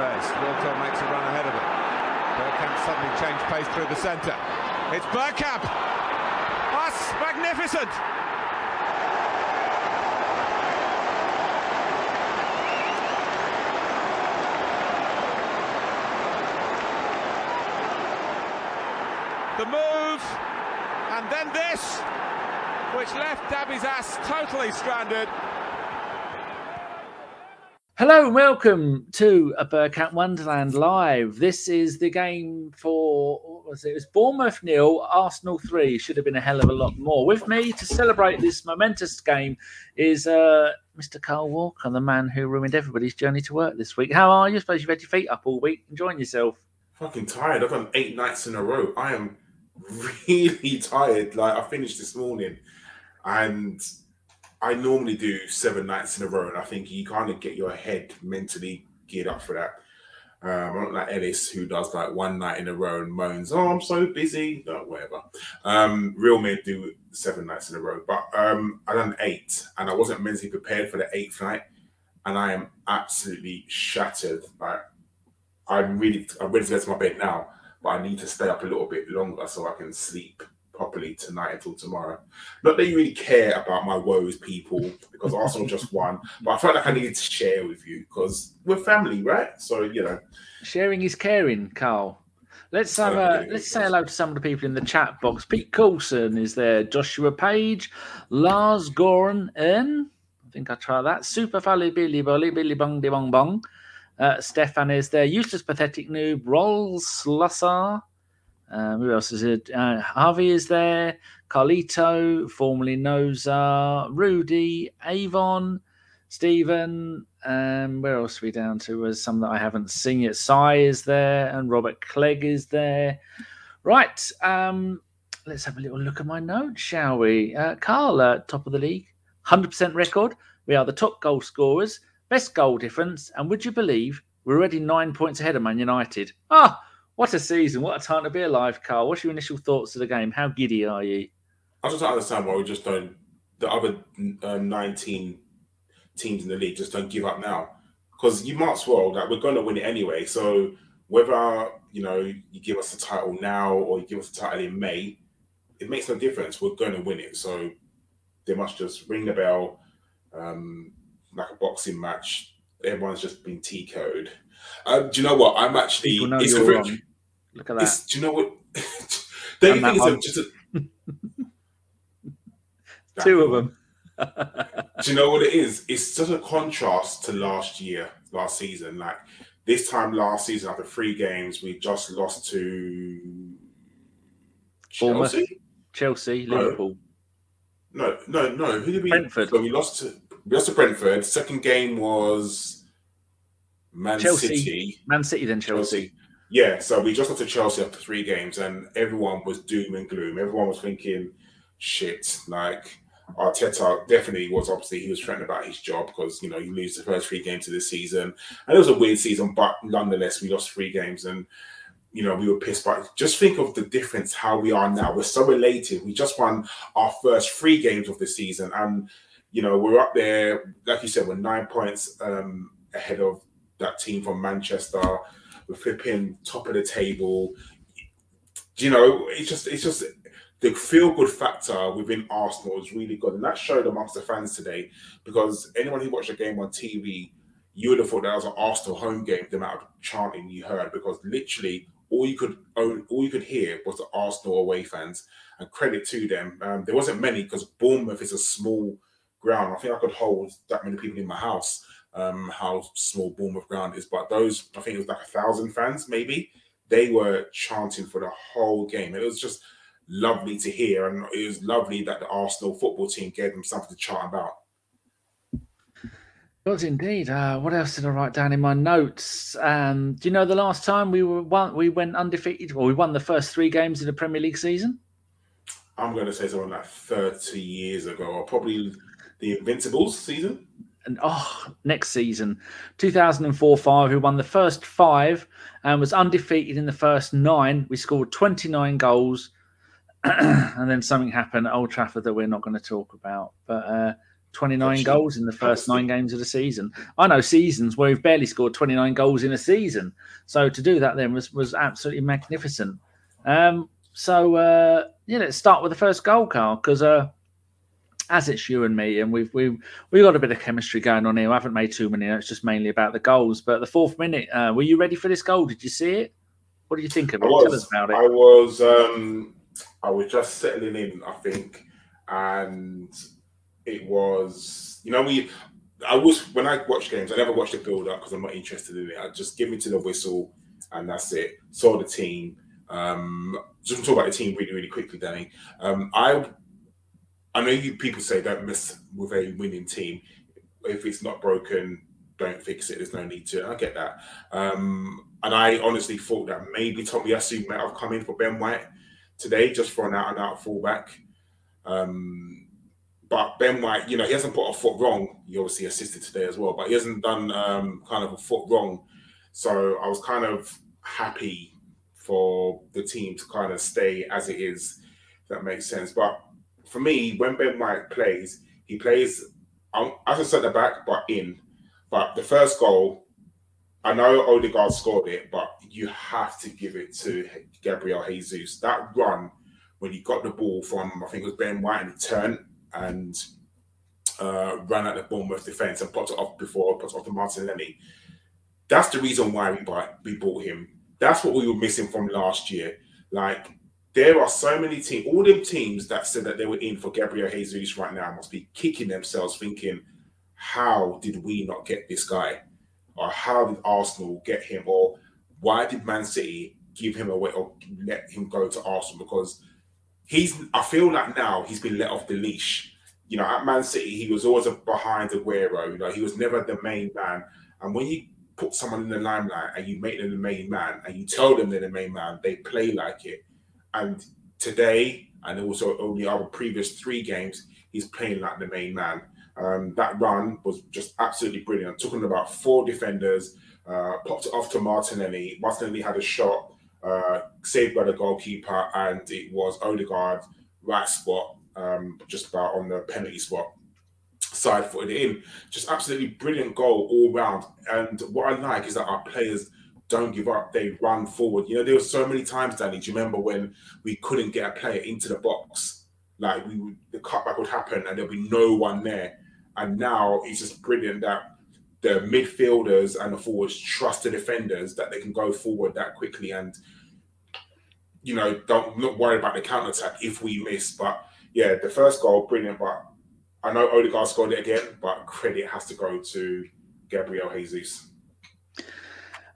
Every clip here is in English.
Wilco makes a run ahead of him. Bergkamp suddenly changed pace through the centre. It's Bergkamp. That's magnificent. The move, and then this, which left Dabizas totally stranded. Hello and welcome to a Bergkamp Wonderland live. This is the game for what was it? It was Bournemouth nil, Arsenal three. Should have been a hell of a lot more. With me to celebrate this momentous game is uh, Mr. Karl Walker, the man who ruined everybody's journey to work this week. How are you? I suppose you've had your feet up all week, enjoying yourself. Fucking tired. I've done eight nights in a row. I am really tired. Like I finished this morning, and I normally do seven nights in a row, and I think you kind of get your head mentally geared up for that. Um, I'm not like Ellis who does like one night in a row and moans, "Oh, I'm so busy." No, whatever. Um, real men do seven nights in a row, but um, I done eight, and I wasn't mentally prepared for the eighth night, and I am absolutely shattered. Like I'm really, I'm ready to go to my bed now, but I need to stay up a little bit longer so I can sleep properly tonight until tomorrow. Not that you really care about my woes, people, because Arsenal just won, but I felt like I needed to share with you because we're family, right? So you know, sharing is caring, Karl. Let's have a let's say hello to some of the people in the chat box. Pete Coulson is there, Joshua Page, Lars Goran N. I think I try that. Super Fally Billy Bolly Billy Bong de Bong Bong. Uh, Stefan is there. Useless Pathetic Noob. Rolls Slussar. Um, who else is it? Uh, Harvey is there. Carlito, formerly Noza, Rudy, Avon, Stephen. Um, where else are we down to? Was some that I haven't seen yet. Cy is there, and Robert Clegg is there. Right. Um, let's have a little look at my notes, shall we? Uh, Karl, top of the league, 100% record. We are the top goal scorers, best goal difference, and would you believe we're already nine points ahead of Man United? Ah, what a season! What a time to be alive, Karl. What's your initial thoughts of the game? How giddy are you? I just don't understand why we just don't. The other uh, nineteen teams in the league just don't give up now, because you might as well. Like we're going to win it anyway. So whether you know you give us the title now or you give us the title in May, it makes no difference. We're going to win it. So they must just ring the bell, um, like a boxing match. Everyone's just been TKO'd. Um, do you know what? I'm actually. It's a very, Look at that. Do you know what? Don't you think it's a, two of them? do you know what it is? It's such a contrast to last year, last season. Like this time last season, after three games, we just lost to Chelsea. Chelsea, Liverpool. No, no, no. Who did we? Brentford. So we lost to we lost to Brentford. Second game was Man Chelsea. City. Man City, then Chelsea. Chelsea. Yeah, so we just got to Chelsea after three games, and everyone was doom and gloom. Everyone was thinking, "Shit!" Like Arteta definitely was. Obviously, he was threatened about his job because you know you lose the first three games of the season, and it was a weird season. But nonetheless, we lost three games, and you know we were pissed. But just think of the difference how we are now. We're so elated. We just won our first three games of the season, and you know we're up there. Like you said, we're nine points um, ahead of that team from Manchester we're flipping top of the table. You know, it's just it's just the feel good factor within Arsenal is really good, and that showed amongst the fans today. Because anyone who watched the game on TV, you would have thought that was an Arsenal home game. The amount of chanting you heard, because literally all you could all you could hear was the Arsenal away fans. And credit to them, um, there wasn't many because Bournemouth is a small ground. I think I could hold that many people in my house um, how small Bournemouth ground is. But those, I think it was like a thousand fans, maybe, they were chanting for the whole game. It was just lovely to hear, and it was lovely that the Arsenal football team gave them something to chant about. It was indeed. Uh, what else did I write down in my notes? Um, do you know the last time we were one, we went undefeated? Well, we won the first three games in the Premier League season. I'm going to say something like 30 years ago, or probably the Invincibles season and oh, next season, 2004 5, who won the first five and was undefeated in the first nine. We scored 29 goals, and then something happened at Old Trafford that we're not going to talk about. But uh, 29 goals in the first nine games of the season. I know seasons where we've barely scored 29 goals in a season. So to do that then was, was absolutely magnificent. Um, so, uh, yeah, let's start with the first goal, Karl, because uh, as it's you and me, and we've we've we got a bit of chemistry going on here. I haven't made too many notes, just mainly about the goals. But the fourth minute, uh, were you ready for this goal? Did you see it? What do you think of it? Was, Tell us about it. I was um, I was just settling in, I think, and it was you know we I was when I watch games, I never watch the build up because I'm not interested in it. I just give me to the whistle and that's it. Saw the team. Um, just talk about the team really, really quickly, Danny. Um, I I know you people say don't mess with a winning team. If it's not broken, don't fix it. There's no need to. I get that. Um, and I honestly thought that maybe Tomiyasu might have come in for Ben White today, just for an out and out fullback. Um, but Ben White, you know, he hasn't put a foot wrong. He obviously assisted today as well, but he hasn't done um, kind of a foot wrong. So I was kind of happy for the team to kind of stay as it is. That makes sense. But for me, when Ben White plays, he plays um, as a centre back, but in. But the first goal, I know Odegaard scored it, but you have to give it to Gabriel Jesus. That run when he got the ball from I think it was Ben White and he turned and uh, ran at the Bournemouth defence and popped it off before popped off to Martinelli. That's the reason why we bought we bought him. That's what we were missing from last year. Like there are so many teams, all them teams that said that they were in for Gabriel Jesus right now must be kicking themselves, thinking, how did we not get this guy? Or how did Arsenal get him? Or why did Man City give him away or let him go to Arsenal? Because he's, I feel like now he's been let off the leash. You know, at Man City, he was always behind Aguero. You know, he was never the main man. And when you put someone in the limelight and you make them the main man and you tell them they're the main man, they play like it and today, and also only our previous three games, he's playing like the main man. Um, that run was just absolutely brilliant. Talking about four defenders, uh, popped it off to Martinelli. Martinelli had a shot uh, saved by the goalkeeper, and it was Odegaard right spot, um, just about on the penalty spot, side footed in. Just absolutely brilliant goal all round. And what I like is that our players don't give up, they run forward. You know, there were so many times, Danny. Do you remember when we couldn't get a player into the box? Like we would, the cutback would happen and there'd be no one there. And now it's just brilliant that the midfielders and the forwards trust the defenders that they can go forward that quickly and you know don't not worry about the counter attack if we miss. But yeah, the first goal, brilliant. But I know Odegaard scored it again, but credit has to go to Gabriel Jesus.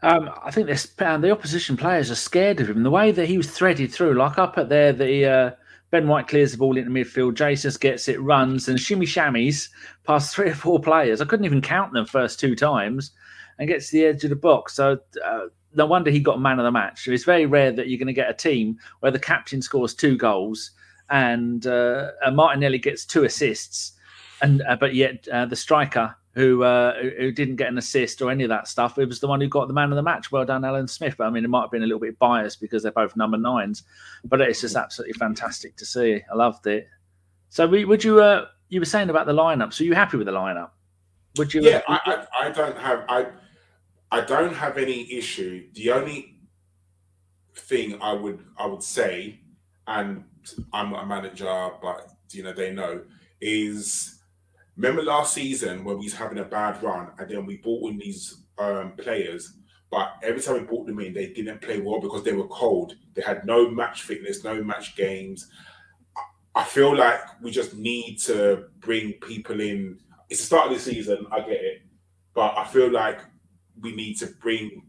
Um, I think this and the opposition players are scared of him. The way that he was threaded through, like up at there, the uh, Ben White clears the ball into midfield. Jesus gets it, runs and shimmy shammies past three or four players. I couldn't even count them first two times, and gets to the edge of the box. So uh, no wonder he got man of the match. It's very rare that you're going to get a team where the captain scores two goals and uh, Martinelli gets two assists, and uh, but yet uh, the striker who uh, who didn't get an assist or any of that stuff. It was the one who got the man of the match. Well done, Alan Smith. But I mean, it might have been a little bit biased because they're both number nines, but it's just absolutely fantastic to see. I loved it. So, would you? Uh, you were saying about the lineup. So, you happy with the lineup? Would you? Yeah, uh, I, I, I don't have I I don't have any issue. The only thing I would I would say, and I'm a manager, but you know they know, is Remember last season when we was having a bad run and then we bought in these um, players, but every time we bought them in, they didn't play well because they were cold. They had no match fitness, no match games. I feel like we just need to bring people in. It's the start of the season, I get it, but I feel like we need to bring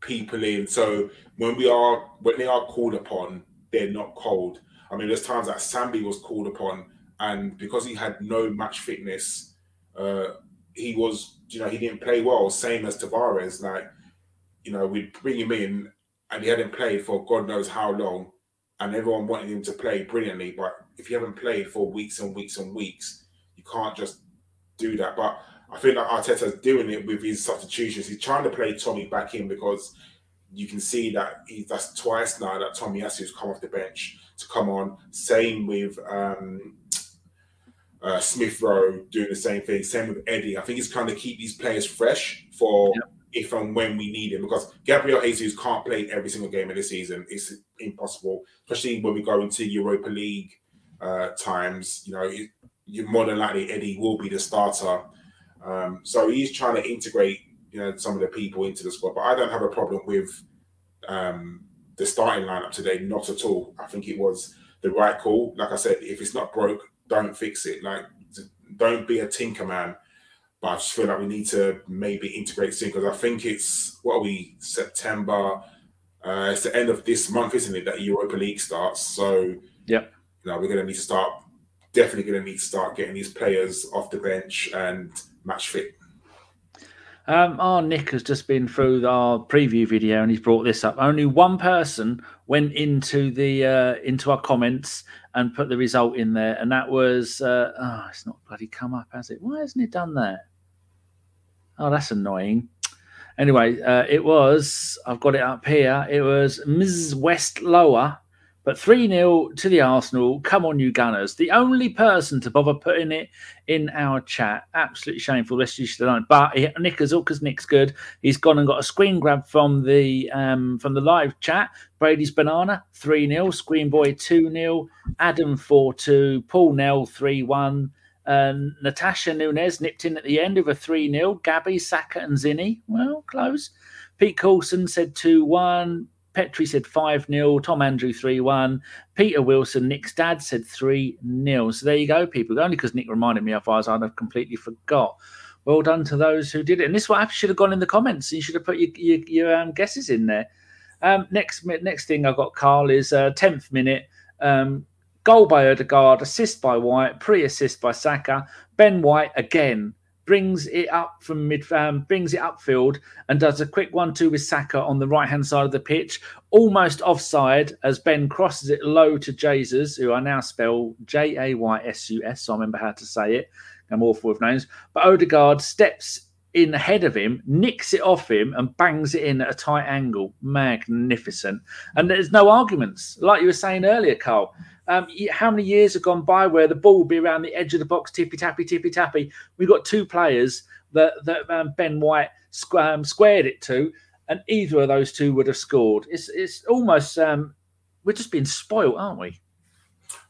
people in. So when we are when they are called upon, they're not cold. I mean, there's times that Sambi was called upon and because he had no match fitness, uh, he was, you know, he didn't play well. Same as Tavares, like, you know, we'd bring him in, and he hadn't played for God knows how long, and everyone wanted him to play brilliantly. But if you haven't played for weeks and weeks and weeks, you can't just do that. But I think that Arteta's doing it with his substitutions. He's trying to play Tommy back in because you can see that he that's twice now that Tommy has come off the bench to come on. Same with um, Uh, Smith Rowe doing the same thing. Same with Eddie. I think it's kind of keep these players fresh for yep. if and when we need him because Gabriel Jesus can't play every single game of the season. It's impossible, especially when we go into Europa League uh, times. You know, you're more than likely Eddie will be the starter. Um, so he's trying to integrate, you know, some of the people into the squad. But I don't have a problem with um, the starting lineup today. Not at all. I think it was the right call. Like I said, if it's not broke, don't fix it. Like, don't be a tinker man. But I just feel like we need to maybe integrate soon because I think it's what are we September. Uh, it's the end of this month, isn't it? That Europa League starts. So yeah, you know, we're going to need to start. Definitely going to need to start getting these players off the bench and match fit. Um, our Nick has just been through our preview video and he's brought this up. Only one person went into the uh, into our comments and put the result in there, and that was uh, oh, it's not bloody come up, has it? Why hasn't it done that? Oh, that's annoying. Anyway, uh, it was I've got it up here. It was Ms. West Lower but 3 0 to the Arsenal. Come on, you Gunners. The only person to bother putting it in our chat. Absolutely shameful. Let's you should have But Nick is all because Nick's good. He's gone and got a screen grab from the um, from the live chat. Brady's Banana 3 0. Screen Boy 2 0. Adam 4 2. Paul Nell 3 1. Uh, Natasha Nunez nipped in at the end of a 3 0. Gabby, Saka, and Zinni. Well, close. Pete Coulson said 2 1. Petri said 5 0. Tom Andrew 3 1. Peter Wilson, Nick's dad said 3 0. So there you go, people. Only because Nick reminded me, of ours, I'd have completely forgot. Well done to those who did it. And this what should have gone in the comments. You should have put your, your, your um, guesses in there. Um, next next thing I got, Karl, is uh, 10th minute. Um, goal by Odegaard, assist by White, pre assist by Saka. Ben White again brings it up from mid, um, brings it upfield, and does a quick one-two with Saka on the right-hand side of the pitch, almost offside as Ben crosses it low to Jesus, who I now spell J A Y S U S, so I remember how to say it. I'm awful with names, but Odegaard steps in ahead of him, nicks it off him, and bangs it in at a tight angle. Magnificent. And there's no arguments, like you were saying earlier, Karl. Um, how many years have gone by where the ball will be around the edge of the box, tippy tappy, tippy tappy? We've got two players that, that um, Ben White squ- um, squared it to, and either of those two would have scored. It's it's almost um, we're just being spoiled, aren't we?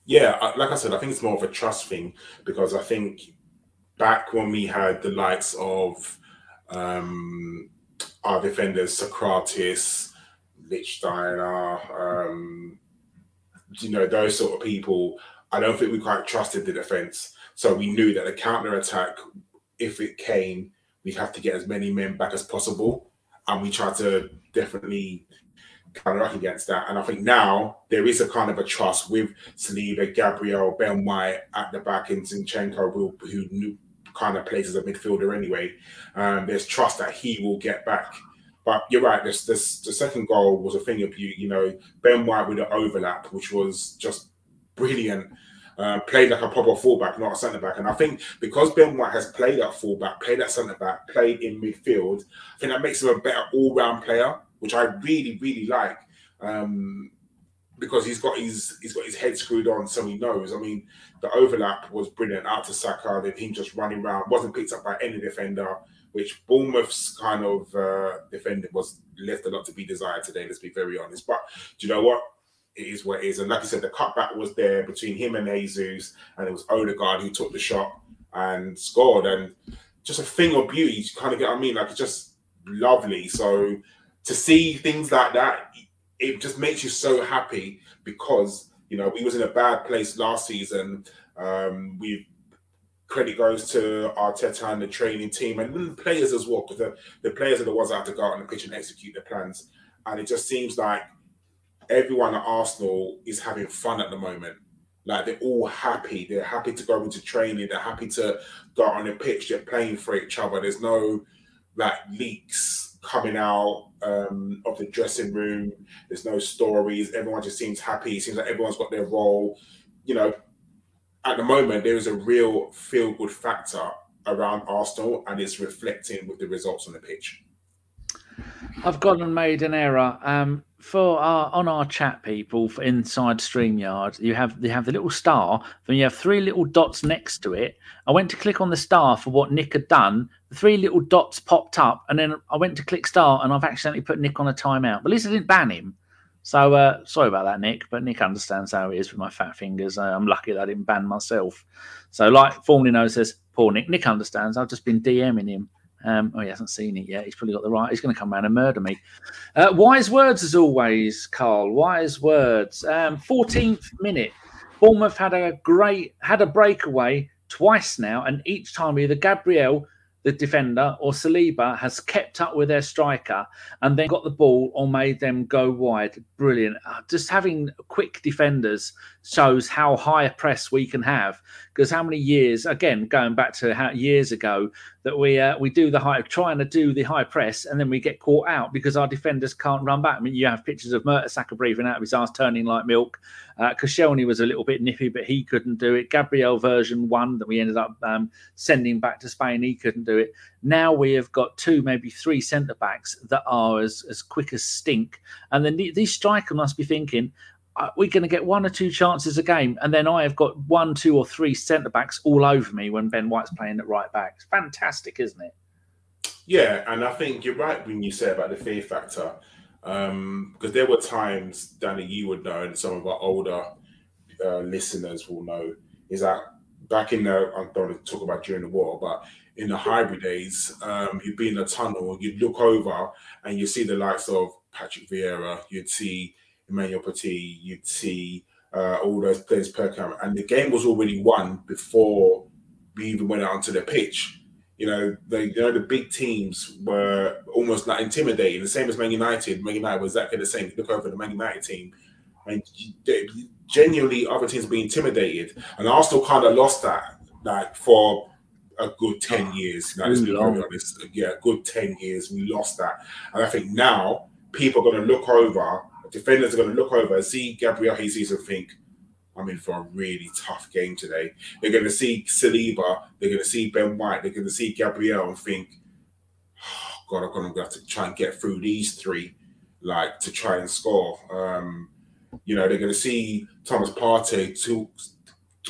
Yeah, like I said, I think it's more of a trust thing because I think back when we had the likes of um, our defenders, Sokratis, Lichtsteiner, um, you know, those sort of people, I don't think we quite trusted the defense. So we knew that a counter attack, if it came, we'd have to get as many men back as possible. And we tried to definitely counter up against that. And I think now there is a kind of a trust with Saliba, Gabriel, Ben White at the back, and Zinchenko, who, who kind of plays as a midfielder anyway. Um, there's trust that he will get back but you're right. This, this the second goal was a thing of you. You know, Ben White with an overlap, which was just brilliant. Uh, played like a proper fullback, not a centre back. And I think because Ben White has played at fullback, played at centre back, played in midfield, I think that makes him a better all round player, which I really, really like. Um, because he's got his he's got his head screwed on, so he knows. I mean, the overlap was brilliant out to Saka, then him just running around, wasn't picked up by any defender which Bournemouth's kind of uh, was left a lot to be desired today. Let's be very honest. But do you know what? It is what it is. And like I said, the cutback was there between him and Jesus, and it was Odegaard who took the shot and scored. And just a thing of beauty. You kind of get what I mean? Like it's just lovely. So to see things like that, it just makes you so happy because you know we was in a bad place last season. Um, we've credit goes to Arteta and the training team and the players as well, because the, the players are the ones that have to go out on the pitch and execute their plans. And it just seems like everyone at Arsenal is having fun at the moment. Like they're all happy. They're happy to go into training. They're happy to go on the pitch. They're playing for each other. There's no like leaks coming out um, of the dressing room. There's no stories. Everyone just seems happy. It seems like everyone's got their role. You know, at the moment, there is a real feel good factor around Arsenal, and it's reflecting with the results on the pitch. I've gone and made an error. Um, for our on our chat people for inside StreamYard, you have you have the little star, then you have three little dots next to it. I went to click on the star for what Nick had done. The three little dots popped up, and then I went to click star, and I've accidentally put Nick on a timeout. But at least I didn't ban him. So uh, sorry about that, Nick. But Nick understands how it is with my fat fingers. I'm lucky that I didn't ban myself. So like formerly known says, poor Nick. Nick understands. I've just been DMing him. Um, oh, he hasn't seen it yet. He's probably got the right. He's going to come around and murder me. Uh, wise words as always, Karl. Wise words. Um, 14th minute. Bournemouth had a great had a breakaway twice now, and each time either Gabriel the defender or Saliba has kept up with their striker and then got the ball or made them go wide. Brilliant. Uh, just having quick defenders shows how high a press we can have. Because how many years, again, going back to how, years ago, that we uh, we do the high, trying to do the high press, and then we get caught out because our defenders can't run back. I mean, you have pictures of Mertesacker breathing out of his ass, turning like milk. Uh, Koscielny was a little bit nippy, but he couldn't do it. Gabriel version one that we ended up um, sending back to Spain, he couldn't do it. Now we have got two, maybe three centre backs that are as, as quick as stink. And then these striker must be thinking, we're going to get one or two chances a game, and then I have got one, two, or three centre backs all over me when Ben White's playing at right back. It's fantastic, isn't it? Yeah, and I think you're right when you say about the fear factor, because um, there were times, Danny, you would know, and some of our older uh, listeners will know, is that back in the I don't want to talk about during the war, but in the hybrid days, um, you'd be in a tunnel, you'd look over, and you see the likes of Patrick Vieira, you'd see Emmanuel Petit, you'd see uh, all those players per camera, and the game was already won before we even went out onto the pitch. You know, the you know the big teams were almost not intimidating. The same as Man United. Man United was exactly the same. Look over the Man United team, and genuinely other teams were intimidated. And Arsenal kind of lost that, like for a good ten years. Like, let's be very honest. Yeah, good ten years. We lost that, and I think now people are going to look over defenders are going to look over and see Gabriel Jesus and think, I'm in for a really tough game today. They're going to see Saliba, they're going to see Ben White, they're going to see Gabriel and think, oh, God, I'm going to have to try and get through these three, like to try and score. Um, you know, they're going to see Thomas Partey to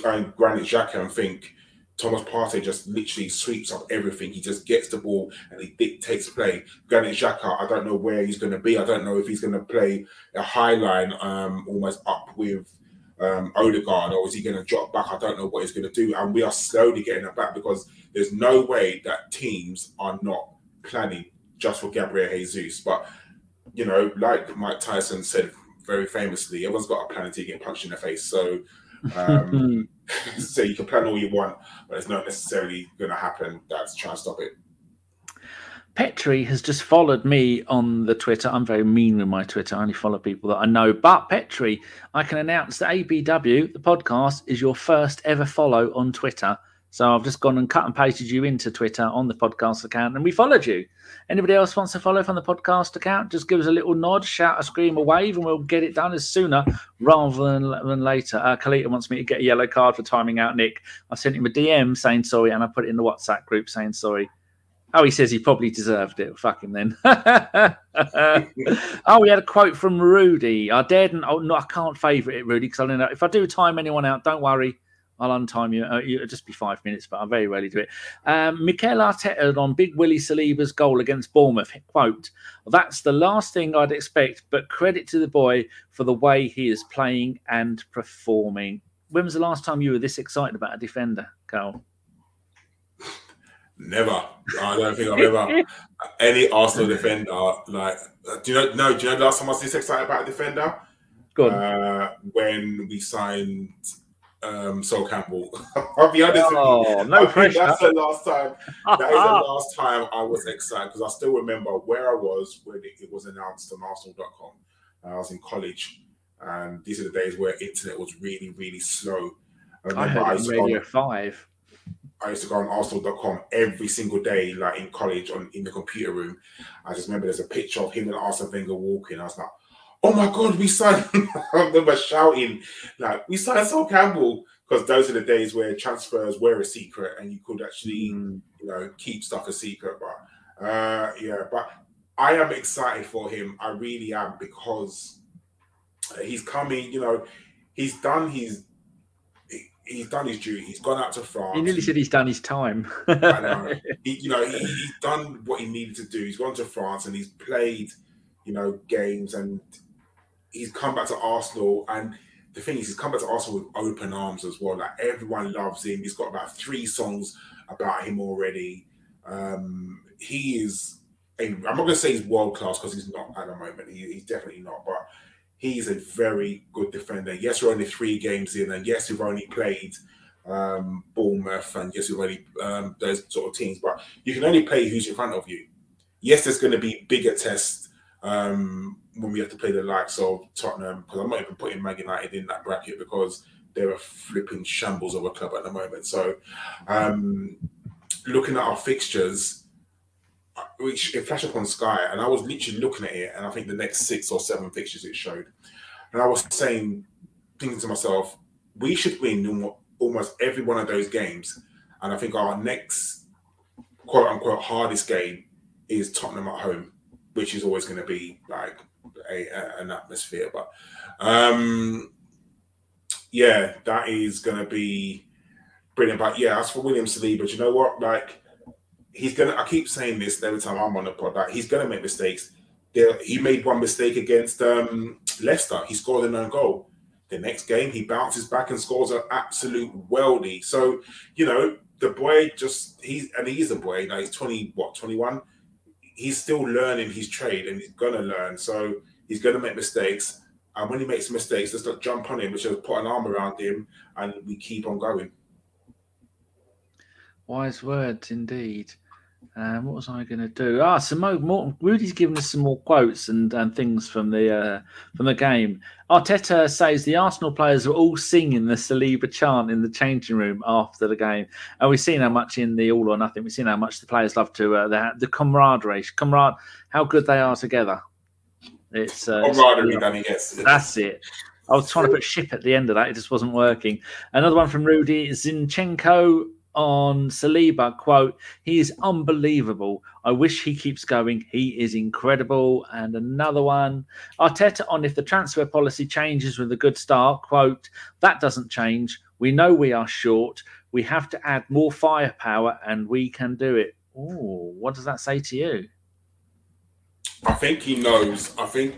and Granit Xhaka and think, Thomas Partey just literally sweeps up everything. He just gets the ball and he dictates play. Granit Xhaka, I don't know where he's going to be. I don't know if he's going to play a high line um, almost up with um, Odegaard or is he going to drop back? I don't know what he's going to do. And we are slowly getting it back because there's no way that teams are not planning just for Gabriel Jesus. But, you know, like Mike Tyson said very famously, everyone's got a plan you get punched in the face. So, um, so you can plan all you want, but it's not necessarily going to happen. That's trying to stop it. Petri has just followed me on the Twitter. I'm very mean with my Twitter. I only follow people that I know. But Petri, I can announce that ABW, the podcast, is your first ever follow on Twitter. So I've just gone and cut and pasted you into Twitter on the podcast account, and we followed you. Anybody else wants to follow from the podcast account? Just give us a little nod, shout, a scream, a wave, and we'll get it done as sooner rather than, than later. Uh, Kalita wants me to get a yellow card for timing out Nick. I sent him a DM saying sorry, and I put it in the WhatsApp group saying sorry. Oh, he says he probably deserved it. Fuck him then. oh, we had a quote from Rudy. I dared. Oh no, I can't favourite it, Rudy, because I don't know if I do time anyone out. Don't worry. I'll untime you. Uh, it'll just be five minutes, but I very rarely do it. Um, Mikel Arteta on Big Willie Saliba's goal against Bournemouth. Quote, that's the last thing I'd expect, but credit to the boy for the way he is playing and performing. When was the last time you were this excited about a defender, Karl? Never. I don't think I've ever any Arsenal defender like. Do you know? No. Do you know the last time I was this excited about a defender? Good. Uh, when we signed um, Sol Campbell. I'll be honest oh, with you. No pressure. That's the last time. That is the last time I was excited because I still remember where I was when it, it was announced on Arsenal.com. I was in college, and these are the days where internet was really, really slow. I, I heard I on Radio on, Five. I used to go on Arsenal.com every single day, like in college, on in the computer room. I just remember there's a picture of him and Arsene Wenger walking. I was like, oh my god, we signed. I remember shouting like we signed Sol Campbell because those are the days where transfers were a secret and you could actually mm. you know keep stuff a secret. But uh, yeah, but I am excited for him. I really am because he's coming. You know, he's done his he's done his duty. He's gone out to France. He nearly said he's done his time. I know. He, you know, he, he's done what he needed to do. He's gone to France and he's played, you know, games and he's come back to Arsenal. And the thing is, he's come back to Arsenal with open arms as well. Like everyone loves him. He's got about three songs about him already. Um, he is. A, I'm not going to say he's world class because he's not at the moment. He, he's definitely not. But he's a very good defender. Yes, we're only three games in, and yes, we've only played um, Bournemouth, and yes, we've only um, those sort of teams. But you can only play who's in front of you. Yes, there's going to be bigger tests um, when we have to play the likes of Tottenham, because I'm not even putting Man United in that bracket because they're a flipping shambles of a club at the moment. So, um, looking at our fixtures which it flashed up on Sky, and I was literally looking at it, and I think the next six or seven fixtures it showed, and I was saying, thinking to myself, we should win almost every one of those games, and I think our next quote unquote hardest game is Tottenham at home, which is always going to be like a, a, an atmosphere, but um, yeah, that is going to be brilliant. But yeah, as for William Saliba, you know what, like he's gonna. I keep saying this every time I'm on the pod. Like he's gonna make mistakes. He made one mistake against um, Leicester. He scored an own goal. The next game, he bounces back and scores an absolute weldy. So you know the boy just he's and he's a boy. Now he's twenty what twenty one. He's still learning his trade and he's gonna learn. So he's gonna make mistakes. And when he makes mistakes, let's not jump on him. We just put an arm around him and we keep on going. Wise words indeed. Um, what was I going to do? Ah, some more, more. Rudy's given us some more quotes and, and things from the uh, from the game. Arteta says the Arsenal players were all singing the Saliba chant in the changing room after the game, and we've seen how much in the All or Nothing. We've seen how much the players love to uh, the, the camaraderie, comrade, how good they are together. It's uh, camaraderie, Danny. Yes, that's it. I was trying to put ship at the end of that; it just wasn't working. Another one from Rudy Zinchenko on Saliba, quote, he is unbelievable. I wish he keeps going. He is incredible. And another one, Arteta on if the transfer policy changes with a good start, quote, that doesn't change. We know we are short. We have to add more firepower and we can do it. Oh, what does that say to you? I think he knows. I think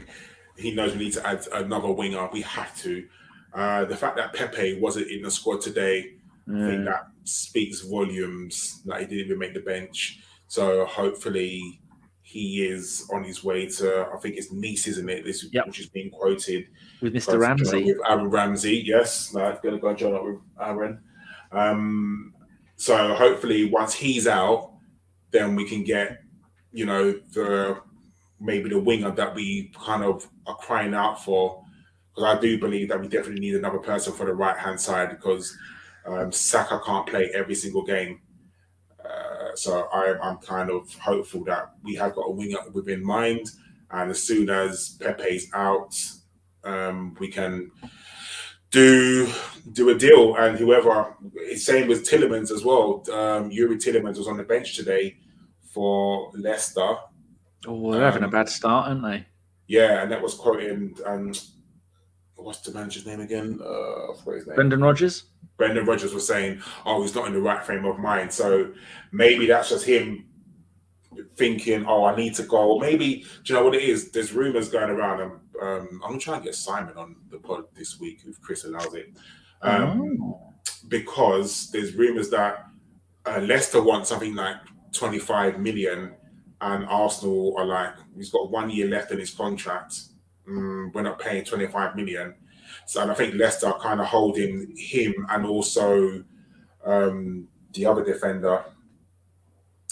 he knows we need to add another winger. We have to. Uh, the fact that Pepe wasn't in the squad today. I think that speaks volumes that he didn't even make the bench. So hopefully he is on his way to I think it's Nice, isn't it? This yep. which is being quoted with Mr. Ramsey. With Aaron Ramsey, yes. No, gonna go and join up with Aaron. Um, so hopefully once he's out, then we can get, you know, the maybe the winger that we kind of are crying out for. Because I do believe that we definitely need another person for the right hand side because um, Saka can't play every single game. Uh, so I, am kind of hopeful that we have got a winger within mind. And as soon as Pepe's out, um, we can do do a deal. And whoever, same with Tielemans as well. Um, Youri Tielemans was on the bench today for Leicester. Oh, they're um, having a um, bad start, aren't they? Yeah, and that was quoting. Um, what's the manager's name again? Uh, his name? Brendan Rodgers. Brendan Rodgers was saying, "Oh, he's not in the right frame of mind." So maybe that's just him thinking, "Oh, I need to go." Maybe do you know what it is? There's rumors going around, and um, I'm gonna try and get Simon on the pod this week if Chris allows it, um, oh. because there's rumors that uh, Leicester want something like 25 million, and Arsenal are like, he's got one year left in his contract. Mm, we're not paying 25 million so and I think Leicester are kind of holding him and also um, the other defender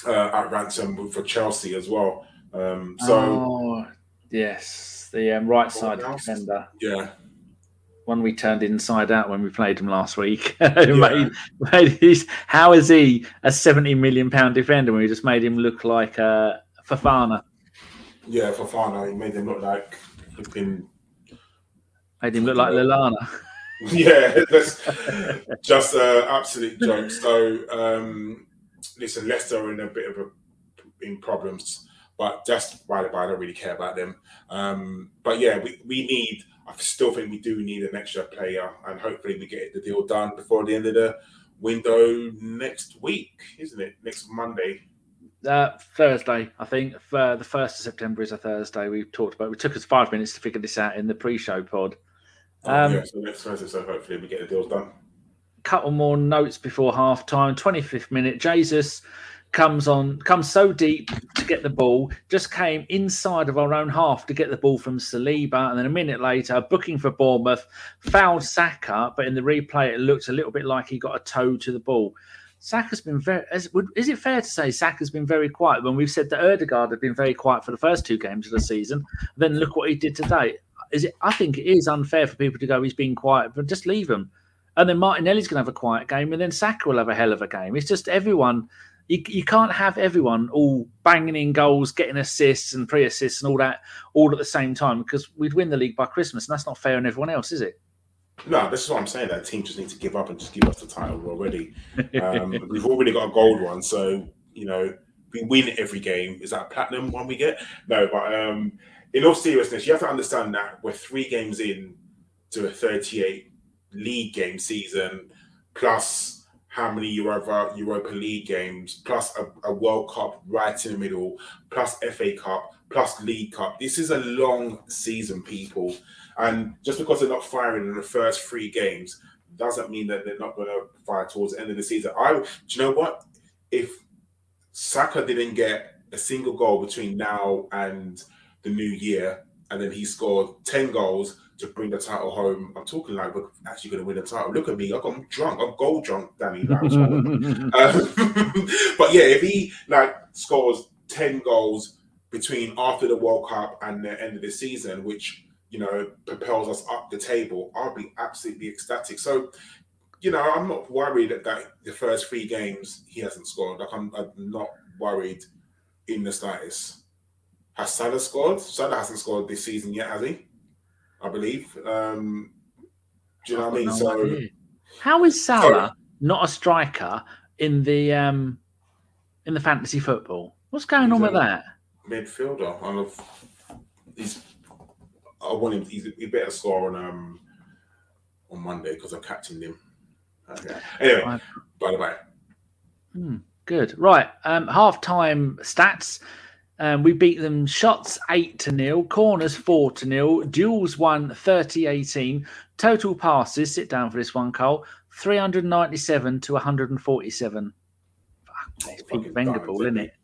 uh, at ransom for Chelsea as well. Um, so oh, yes, the um, right side defender. Yeah. One we turned inside out when we played him last week. made, made his, how is he a seventy million pound defender when we just made him look like uh, Fofana? Yeah, Fafana. He made him look like flipping Made him look like Lilana. yeah, that's just an absolute joke. So, um, listen, Leicester are in a bit of a, in problems. But just by the by, I don't really care about them. Um, but yeah, we, we need. I still think we do need an extra player, and hopefully we get the deal done before the end of the window next week, isn't it? Next Monday. Uh, Thursday, I think. Uh, the first of September is a Thursday. We talked about. It took us five minutes to figure this out in the pre-show pod. Um, oh, yeah, so next Thursday. So hopefully we get the deals done. Couple more notes before half time. Twenty fifth minute. Jesus comes on, comes so deep to get the ball, just came inside of our own half to get the ball from Saliba, and then a minute later, booking for Bournemouth, fouled Saka, but in the replay, it looked a little bit like he got a toe to the ball. Saka's been very. Is, is it fair to say Saka's been very quiet when we've said that Odegaard had been very quiet for the first two games of the season? Then look what he did today. Is it? I think it is unfair for people to go. He's been quiet, but just leave him. And then Martinelli's going to have a quiet game, and then Saka will have a hell of a game. It's just everyone you, you can't have everyone all banging in goals, getting assists and pre assists and all that all at the same time because we'd win the league by Christmas, and that's not fair on everyone else, is it? No, this is what I'm saying. That team just need to give up and just give us the title already. Um, we've already got a gold one, so you know we win every game. Is that a platinum one we get? No, but um, in all seriousness, you have to understand that we're three games in to a 38 league game season, plus how many Europa, Europa League games, plus a, a, World Cup right in the middle, plus FA Cup, plus League Cup. This is a long season, people. And just because they're not firing in the first three games doesn't mean that they're not going to fire towards the end of the season. I, do you know what? If Saka didn't get a single goal between now and the new year, and then he scored 10 goals, to bring the title home. I'm talking like we're actually going to win the title. Look at me, I'm drunk. I'm gold drunk, Danny. um, but yeah, if he like scores ten goals between after the World Cup and the end of the season, which you know propels us up the table, I'll be absolutely ecstatic. So. You know, I'm not worried that, that the first three games he hasn't scored. Like, I'm, I'm not worried in the slightest. Has Salah scored? Salah hasn't scored this season yet, has he? I believe. Um, do you know what I mean? No so, idea. how is Salah not a striker in the um, in the fantasy football? What's going on with that? Midfielder. I love, he's. I want him. He's, he better score on um on Monday because I captained him. Okay. Anyway, by the way. Hmm, good. Right. Um, half time stats. Um, we beat them shots 8 to nil, corners 4 to nil, duels 1 30 18, total passes, sit down for this one, Cole, 397 to 147. Fuck, it's Pete Wenger ball, isn't it?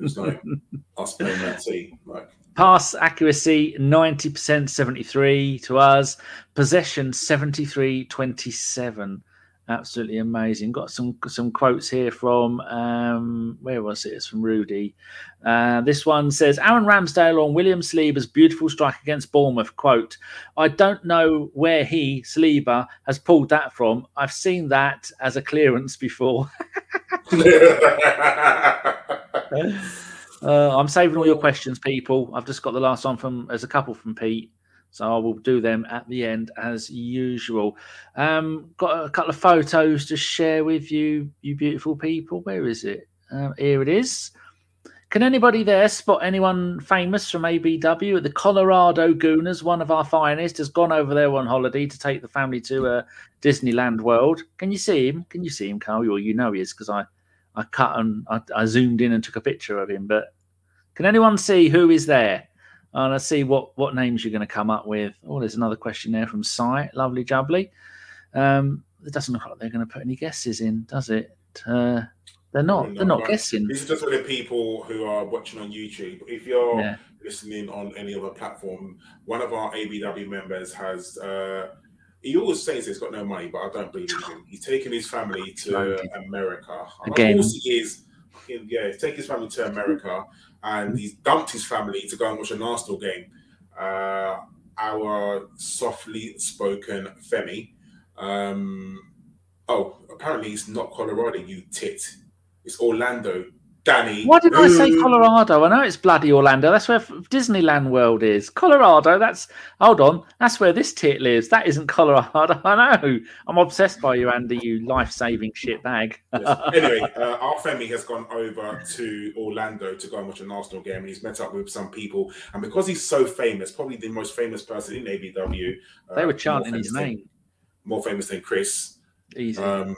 It's like us playing that team. Like. Pass accuracy 90%, 73 to us. Possession 73 27. Absolutely amazing. Got some some quotes here from um, where was it? It's from Rudy. Uh, this one says Aaron Ramsdale on William Saliba's beautiful strike against Bournemouth. Quote: I don't know where he Saliba has pulled that from. I've seen that as a clearance before. Uh, I'm saving all your questions, people. I've just got the last one from as a couple from Pete. So I will do them at the end as usual. Um, got a couple of photos to share with you, you beautiful people. Where is it? Uh, here it is. Can anybody there spot anyone famous from ABW? The Colorado Gooners, one of our finest, has gone over there on holiday to take the family to uh, Disneyland World. Can you see him? Can you see him, Karl? Or you know he is because I, I cut and I, I zoomed in and took a picture of him. But can anyone see who is there? And let's see what, what names you're going to come up with. Oh, there's another question there from Cy. Lovely jubbly. Um, it doesn't look like they're going to put any guesses in, does it? Uh, they're not. they're not guessing. This is just for the people who are watching on YouTube. If you're yeah. listening on any other platform, one of our ABW members has. Uh, he always says he's got no money, but I don't believe him. He's taking his family to America. Again, of course he is. Yeah, he's taking his family to America and he's dumped his family to go and watch an Arsenal game. Uh, our softly spoken Femi. Um, oh, apparently it's not Colorado, you tit. It's Orlando. Danny. Why did I say Colorado? I know it's bloody Orlando. That's where Disneyland World is. Colorado. That's hold on. That's where this tit lives. That isn't Colorado. I know. I'm obsessed by you, Andy. You life-saving shit bag. yes. Anyway, uh, our family has gone over to Orlando to go and watch an Arsenal game, and he's met up with some people. And because he's so famous, probably the most famous person in ABW, uh, they were chanting his name. Than, more famous than Chris. Easy. Um,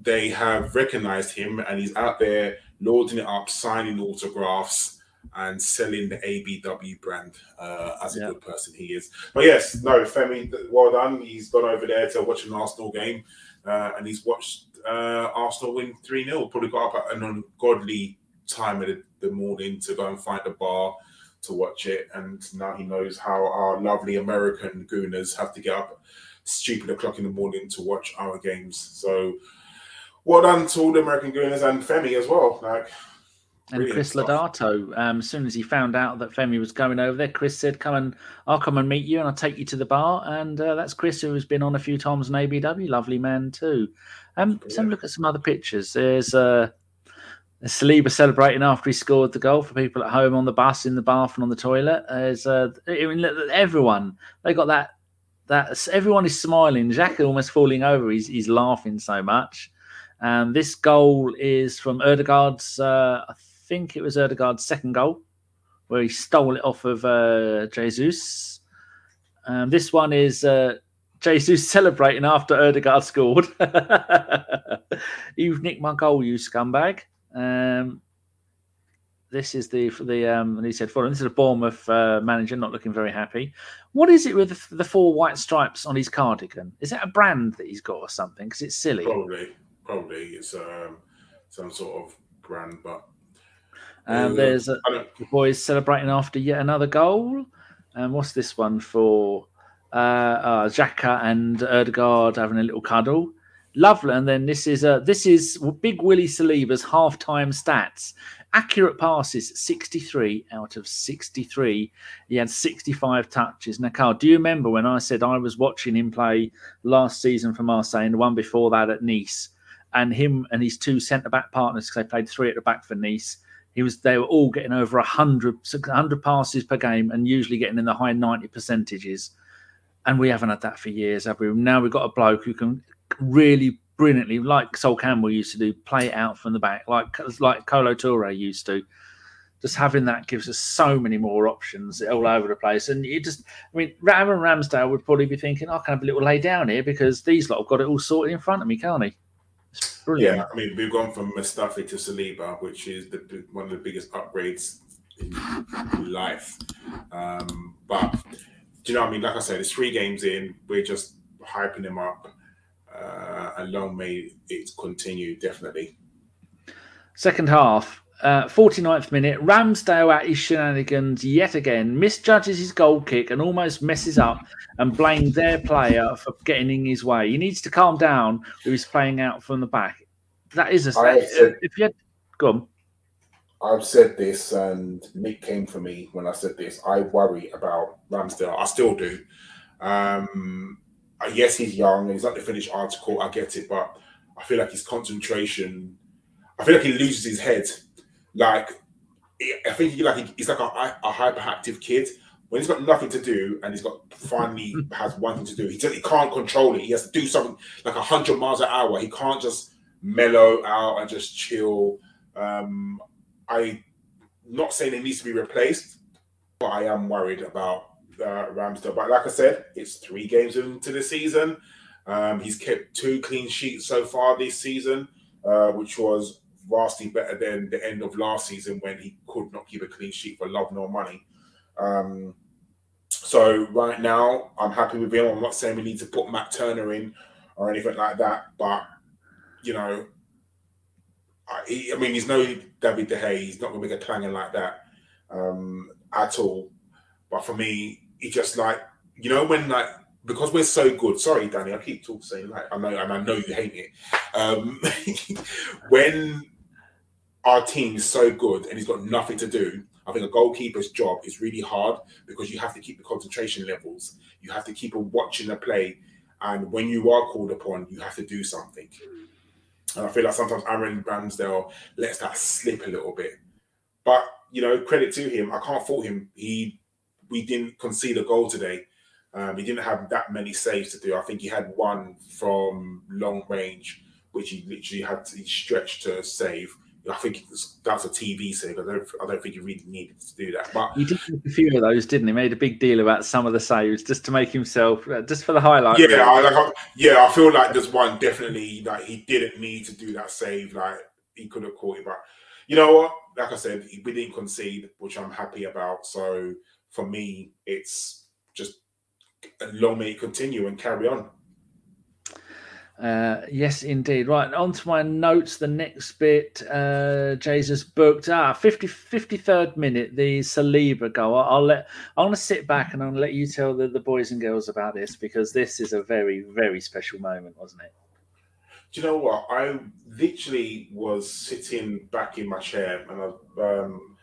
they have recognized him, and he's out there loading it up, signing autographs, and selling the ABW brand uh, as a good person he is. But yes, no, Femi, well done. He's gone over there to watch an Arsenal game, uh, and he's watched uh, Arsenal win 3 0. Probably got up at an ungodly time of the, the morning to go and find a bar to watch it. And now he knows how our lovely American gooners have to get up stupid o'clock in the morning to watch our games. So well done to all the American Gooners and Femi as well. Like and Chris. Lodato, um, as soon as he found out that Femi was going over there, Chris said, "Come and I'll come and meet you, and I'll take you to the bar." And uh, that's Chris, who has been on a few times in ABW. Lovely man too. Um, yeah. so look at some other pictures. There's uh, Saliba celebrating after he scored the goal for people at home on the bus, in the bath, and on the toilet. There's uh, everyone they got that. That everyone is smiling. Jack almost falling over. He's he's laughing so much. Um, this goal is from Odegaard's, uh, I think it was Odegaard's second goal, where he stole it off of uh, Jesus. Um, this one is uh, Jesus celebrating after Odegaard scored. You've nicked my goal, you scumbag. Um, this is the the um, and he said for this is a Bournemouth uh, manager not looking very happy. What is it with the, the, four white stripes on his cardigan? Is that a brand that he's got or something? Because it's silly. Probably probably it's um, some sort of brand, but. And um, there's a, the boys celebrating after yet another goal. And what's this one for? Uh, uh, Xhaka and Odegaard having a little cuddle. Lovely. And then this is uh, this is Big Willie Saliba's halftime stats. Accurate passes, 63 out of 63. He had 65 touches. Now, Karl, do you remember when I said I was watching him play last season for Marseille and the one before that at Nice? And him and his two centre back partners because they played three at the back for Nice. He was they were all getting over 100, 100 passes per game and usually getting in the high 90 percentages. And we haven't had that for years, have we? Now we've got a bloke who can really brilliantly, like Sol Campbell used to do, play it out from the back, like like Kolo Touré used to. Just having that gives us so many more options all over the place. And you just, I mean, Aaron Ramsdale would probably be thinking, I can have a little lay down here because these lot have got it all sorted in front of me, can't he? Brilliant. Yeah, I mean, we've gone from Mustafi to Saliba, which is the one of the biggest upgrades in life. Um, but do you know what I mean? Like I said, it's three games in. We're just hyping him up, uh, and long may it continue. Definitely. Second half, uh, 49th minute, Ramsdale at his shenanigans yet again, misjudges his goal kick and almost messes up and blames their player for getting in his way. He needs to calm down with his playing out from the back. That is a said, if you had go on. I've said this, and Nick came for me when I said this. I worry about Ramsdale. I still do. Um, yes, he's young. He's not the finished article. I get it, but I feel like his concentration. I feel like he loses his head like I think he like he's like a, a hyperactive kid. When he's got nothing to do and he's got finally has one thing to do, he he can't control it. He has to do something like hundred miles an hour. He can't just mellow out and just chill. Um, I not saying it needs to be replaced, but I am worried about uh, Ramsdale. But like I said, it's three games into the season. Um, he's kept two clean sheets so far this season, uh, which was vastly better than the end of last season when he could not keep a clean sheet for love nor money. Um, so right now, I'm happy with him. I'm not saying we need to put Matt Turner in or anything like that, but you know, I, I mean, he's no David De Gea. He's not going to make a clanging like that um, at all. But for me, he just like you know when like because we're so good. Sorry, Danny, I keep talking like I know and I know you hate it. Um, when our team is so good and he's got nothing to do. I think a goalkeeper's job is really hard because you have to keep the concentration levels. You have to keep on watching the play. And when you are called upon, you have to do something. And I feel like sometimes Aaron Ramsdale lets that slip a little bit. But you know, credit to him. I can't fault him. He we didn't concede a goal today. Um, he didn't have that many saves to do. I think he had one from long range, which he literally had to stretch to save. I think that's a TV save. I don't, I don't think he really needed to do that. But he did a few of those, didn't he? Made a big deal about some of the saves just to make himself, uh, just for the highlight. Yeah, I, like, I, yeah, I feel like there's one definitely like he didn't need to do that save. Like he could have caught it, but you know what? Like I said, we didn't concede, which I'm happy about. So for me, it's just long may it continue and carry on. Uh, yes, indeed. Right, on to my notes. The next bit, uh, Jesus booked. Ah, 50, 53rd minute, the Saliba goal. I'll, let. I'm going to sit back and I'll let you tell the, the boys and girls about this because this is a very, very special moment, wasn't it? Do you know what? I literally was sitting back in my chair and I um,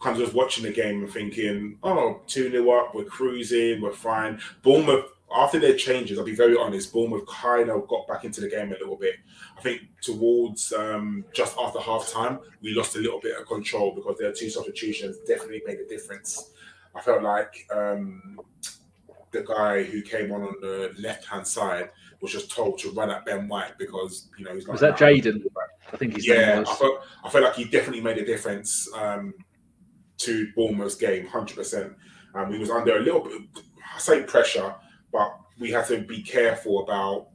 kind of just watching the game and thinking, "Oh, two 0 up, we're cruising, we're fine." Bournemouth after their changes, I'll be very honest, Bournemouth kind of got back into the game a little bit. I think towards um, just after half time, we lost a little bit of control because their two substitutions definitely made a difference. I felt like um, the guy who came on on the left hand side was just told to run at Ben White because you know he's like. was that Jaden? I think he's yeah. I felt I felt like he definitely made a difference um, to Bournemouth's game, hundred percent. Um, he was under a little bit, I say pressure, but we have to be careful about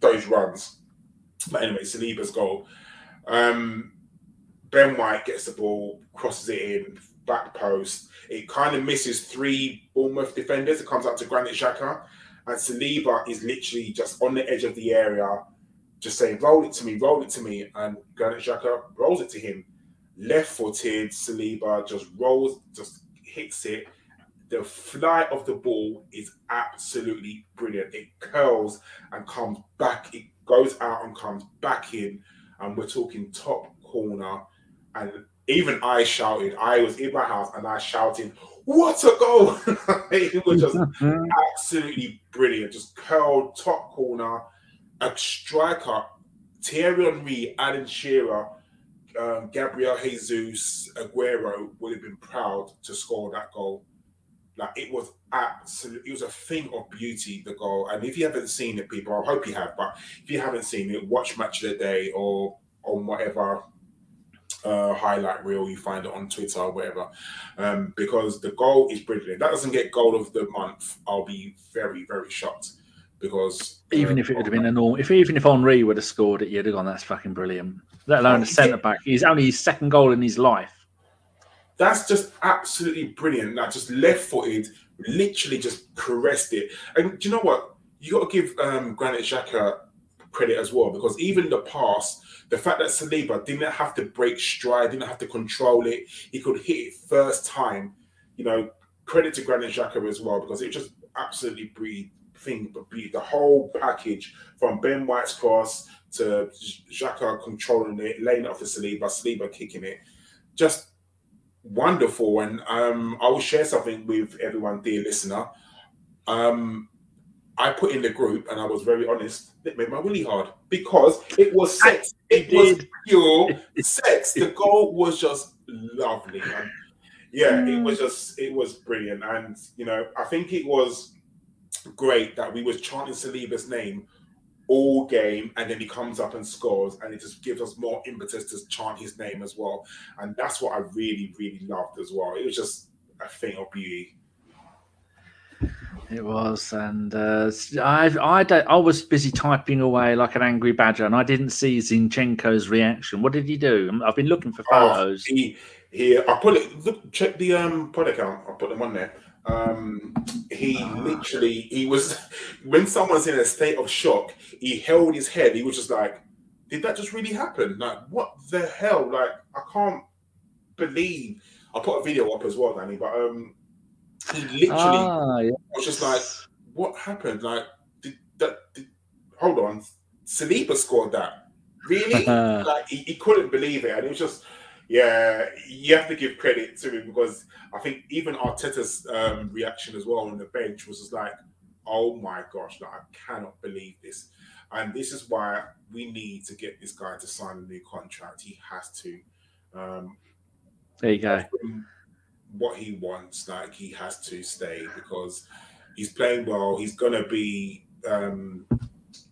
those runs. But anyway, Saliba's goal. Um, ben White gets the ball, crosses it in, back post. It kind of misses three Bournemouth defenders. It comes up to Granit Xhaka. And Saliba is literally just on the edge of the area, just saying, roll it to me, roll it to me. And Granit Xhaka rolls it to him. Left footed, Saliba just rolls, just hits it the flight of the ball is absolutely brilliant. It curls and comes back. It goes out and comes back in. And we're talking top corner. And even I shouted. I was in my house and I shouted, "What a goal!" it was just absolutely brilliant. Just curled top corner, a striker. Thierry Henry, Alan Shearer, um, Gabriel Jesus, Aguero would have been proud to score that goal. Like it was absolutely, it was a thing of beauty. The goal, and if you haven't seen it, people, I hope you have. But if you haven't seen it, watch Match of the Day or on whatever uh, highlight reel you find it on Twitter or whatever, um, because the goal is brilliant. If that doesn't get goal of the month, I'll be very very shocked. Because even uh, if it would have been a normal, if even if Henry would have scored it, you'd have gone, "That's fucking brilliant." Let alone a centre back. He's only his second goal in his life. That's just absolutely brilliant. That just left footed, literally just caressed it. And do you know what? You got to give um, Granit Xhaka credit as well because even the pass, the fact that Saliba didn't have to break stride, didn't have to control it, he could hit it first time. You know, credit to Granit Xhaka as well because it just absolutely breathed thing, but the whole package from Ben White's cross to Xhaka controlling it, laying it off to Saliba, Saliba kicking it. Just wonderful. And um, I will share something with everyone, dear listener. Um, I put in the group, and I was very honest. It made my willy hard because it was sex. It was pure sex. The goal was just lovely. And yeah, it was just it was brilliant. And you know, I think it was great that we was chanting Saliba's name all game, and then he comes up and scores, and it just gives us more impetus to chant his name as well. And that's what I really, really loved as well. It was just a thing of beauty. It was, and uh, I, I, I was busy typing away like an angry badger, and I didn't see Zinchenko's reaction. What did he do? I've been looking for oh, photos. Oh, he, he, I put it. Look, check the um pod account. I put them on there. Um, he ah. literally, he was, when someone's in a state of shock, he held his head. He was just like, did that just really happen? Like, what the hell? Like, I can't believe. I put a video up as well, Danny, but um, he literally ah, yes. was just like, what happened? Like, did that, did, hold on, Saliba scored that. Really? like, he, he couldn't believe it. And it was just, yeah, you have to give credit to him because I think even Arteta's um, reaction as well on the bench was just like, "Oh my gosh, like, I cannot believe this." And this is why we need to get this guy to sign a new contract. He has to. Um, there you go. What he wants, like he has to stay because he's playing well. He's gonna be. Um,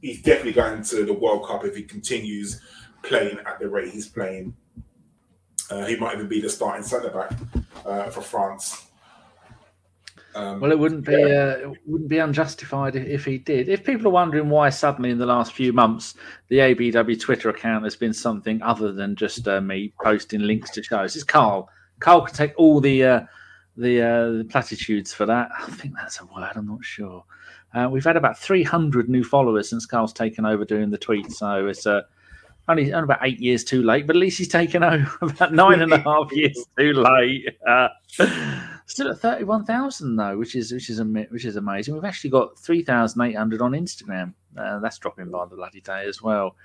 he's definitely going to the World Cup if he continues playing at the rate he's playing. Uh, he might even be the starting centre back uh, for France. Um, well, it wouldn't be yeah. uh, it wouldn't be unjustified if, if, he did. If people are wondering why suddenly in the last few months the ABW Twitter account has been something other than just uh, me posting links to shows, it's Karl. Karl could take all the uh, the, uh, the platitudes for that. I think that's a word. I'm not sure. Uh, we've had about 300 new followers since Karl's taken over doing the tweets, so it's a only, only about eight years too late, but at least he's taken over about nine and a half years too late. Uh, still at thirty-one thousand though, which is which is which is amazing. We've actually got three thousand eight hundred on Instagram. Uh, that's dropping by the bloody day as well.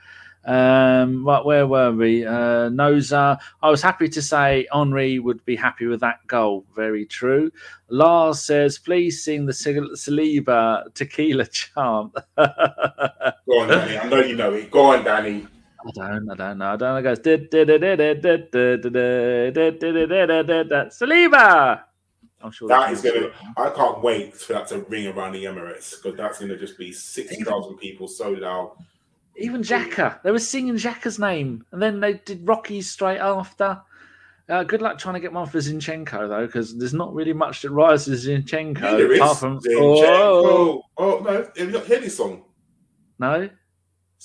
Um, where were we? Uh, Noza. I was happy to say Henry would be happy with that goal. Very true. Lars says, please sing the Saliba tequila chant. Go on, Danny. I know you know it. Go on, Danny. I don't, I don't know. I don't know. It goes Saliba. I'm sure that is gonna. I can't wait for that to ring around the Emirates because that's gonna just be sixty thousand people so loud. Even Xhaka, they were singing Xhaka's name, and then they did Rocky's straight after. Uh, good luck trying to get one for Zinchenko though, because there's not really much that rises Zinchenko yeah, apart from Zinchenko. Oh, oh no, have you not heard this song? No.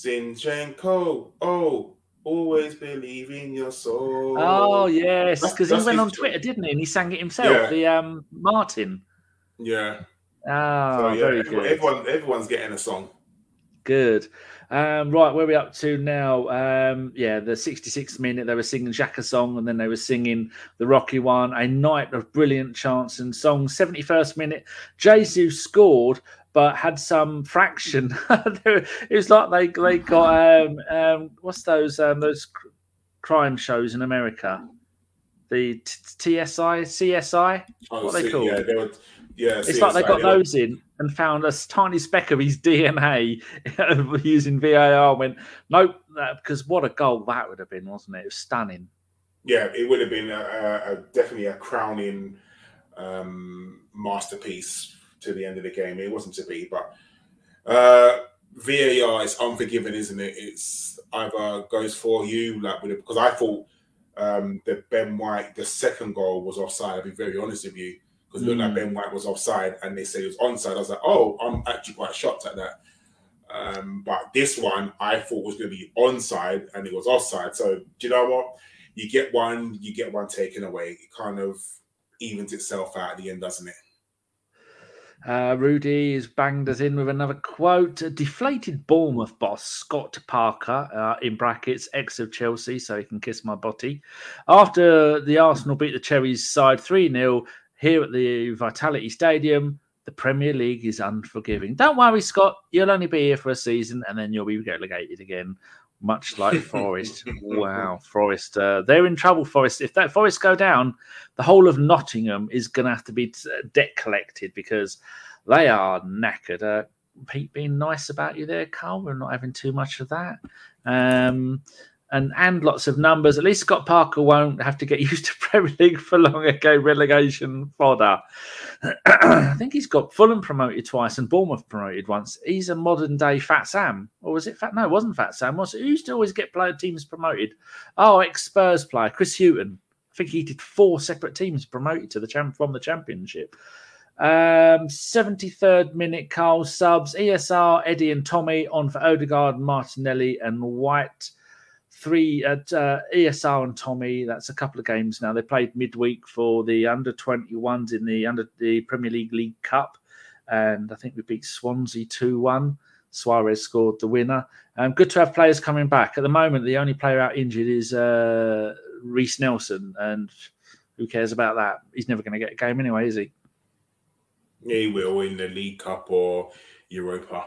Zinchenko, oh, always believe in your soul. Oh yes, because he went on Twitter, didn't he? And he sang it himself. Yeah. The um Martin. Yeah. Oh, so, yeah, very good. Everyone, everyone's getting a song. Good. Um, right, where are we up to now? Um, yeah, the 66th minute, they were singing Xhaka song and then they were singing the Rocky one, a night of brilliant chants and songs. 71st minute, Jesus scored, but had some fraction. it was like they they got um, um, what's those um, those crime shows in America, the TSI, CSI, oh, what they called? Yeah, they were, yeah, it's CSI, like they got those in and found a tiny speck of his DNA using VAR. Went nope, because what a goal that would have been, wasn't it? It was stunning. Yeah, it would have been a, a, a definitely a crowning um, masterpiece to the end of the game. It wasn't to be, but uh, VAR is unforgiving, isn't it? It's either goes for you, like with because I thought um, that Ben White, the second goal was offside. I'll be very honest with you because it looked mm. like Ben White was offside, and they said it was onside. I was like, oh, I'm actually quite shocked at that. Um, but this one I thought was going to be onside, and it was offside. So do you know what? You get one, you get one taken away. It kind of evens itself out at the end, doesn't it? Uh, Rudy has banged us in with another quote. A deflated Bournemouth boss, Scott Parker, uh, in brackets, ex of Chelsea, so he can kiss my body. After the Arsenal beat the Cherries side 3 0 here at the Vitality Stadium, the Premier League is unforgiving. Don't worry, Scott, you'll only be here for a season and then you'll be relegated again much like Forest. wow, Forest. Uh, they're in trouble, Forest. If that Forest go down, the whole of Nottingham is going to have to be uh, debt collected because they are knackered. Uh, Pete being nice about you there, Karl. We're not having too much of that. Um, and and lots of numbers. At least Scott Parker won't have to get used to Premier League for long ago relegation fodder. I think he's got Fulham promoted twice and Bournemouth promoted once. He's a modern day Fat Sam, or was it Fat? No, it wasn't Fat Sam. Was? Who used to always get player teams promoted? Oh, ex Spurs player Chris Hughton. I think he did four separate teams promoted to the champ from the championship. Um, 73rd minute, Karl subs, ESR, Eddie and Tommy on for Odegaard, Martinelli, and White three at uh, ESR and Tommy. That's a couple of games now. They played midweek for the under 21s in the under the Premier League League Cup, and I think we beat Swansea 2 1. Suarez scored the winner. Um, good to have players coming back. At the moment, the only player out injured is uh, Reiss Nelson, and who cares about that? He's never going to get a game anyway, is he? He will in the League Cup or Europa.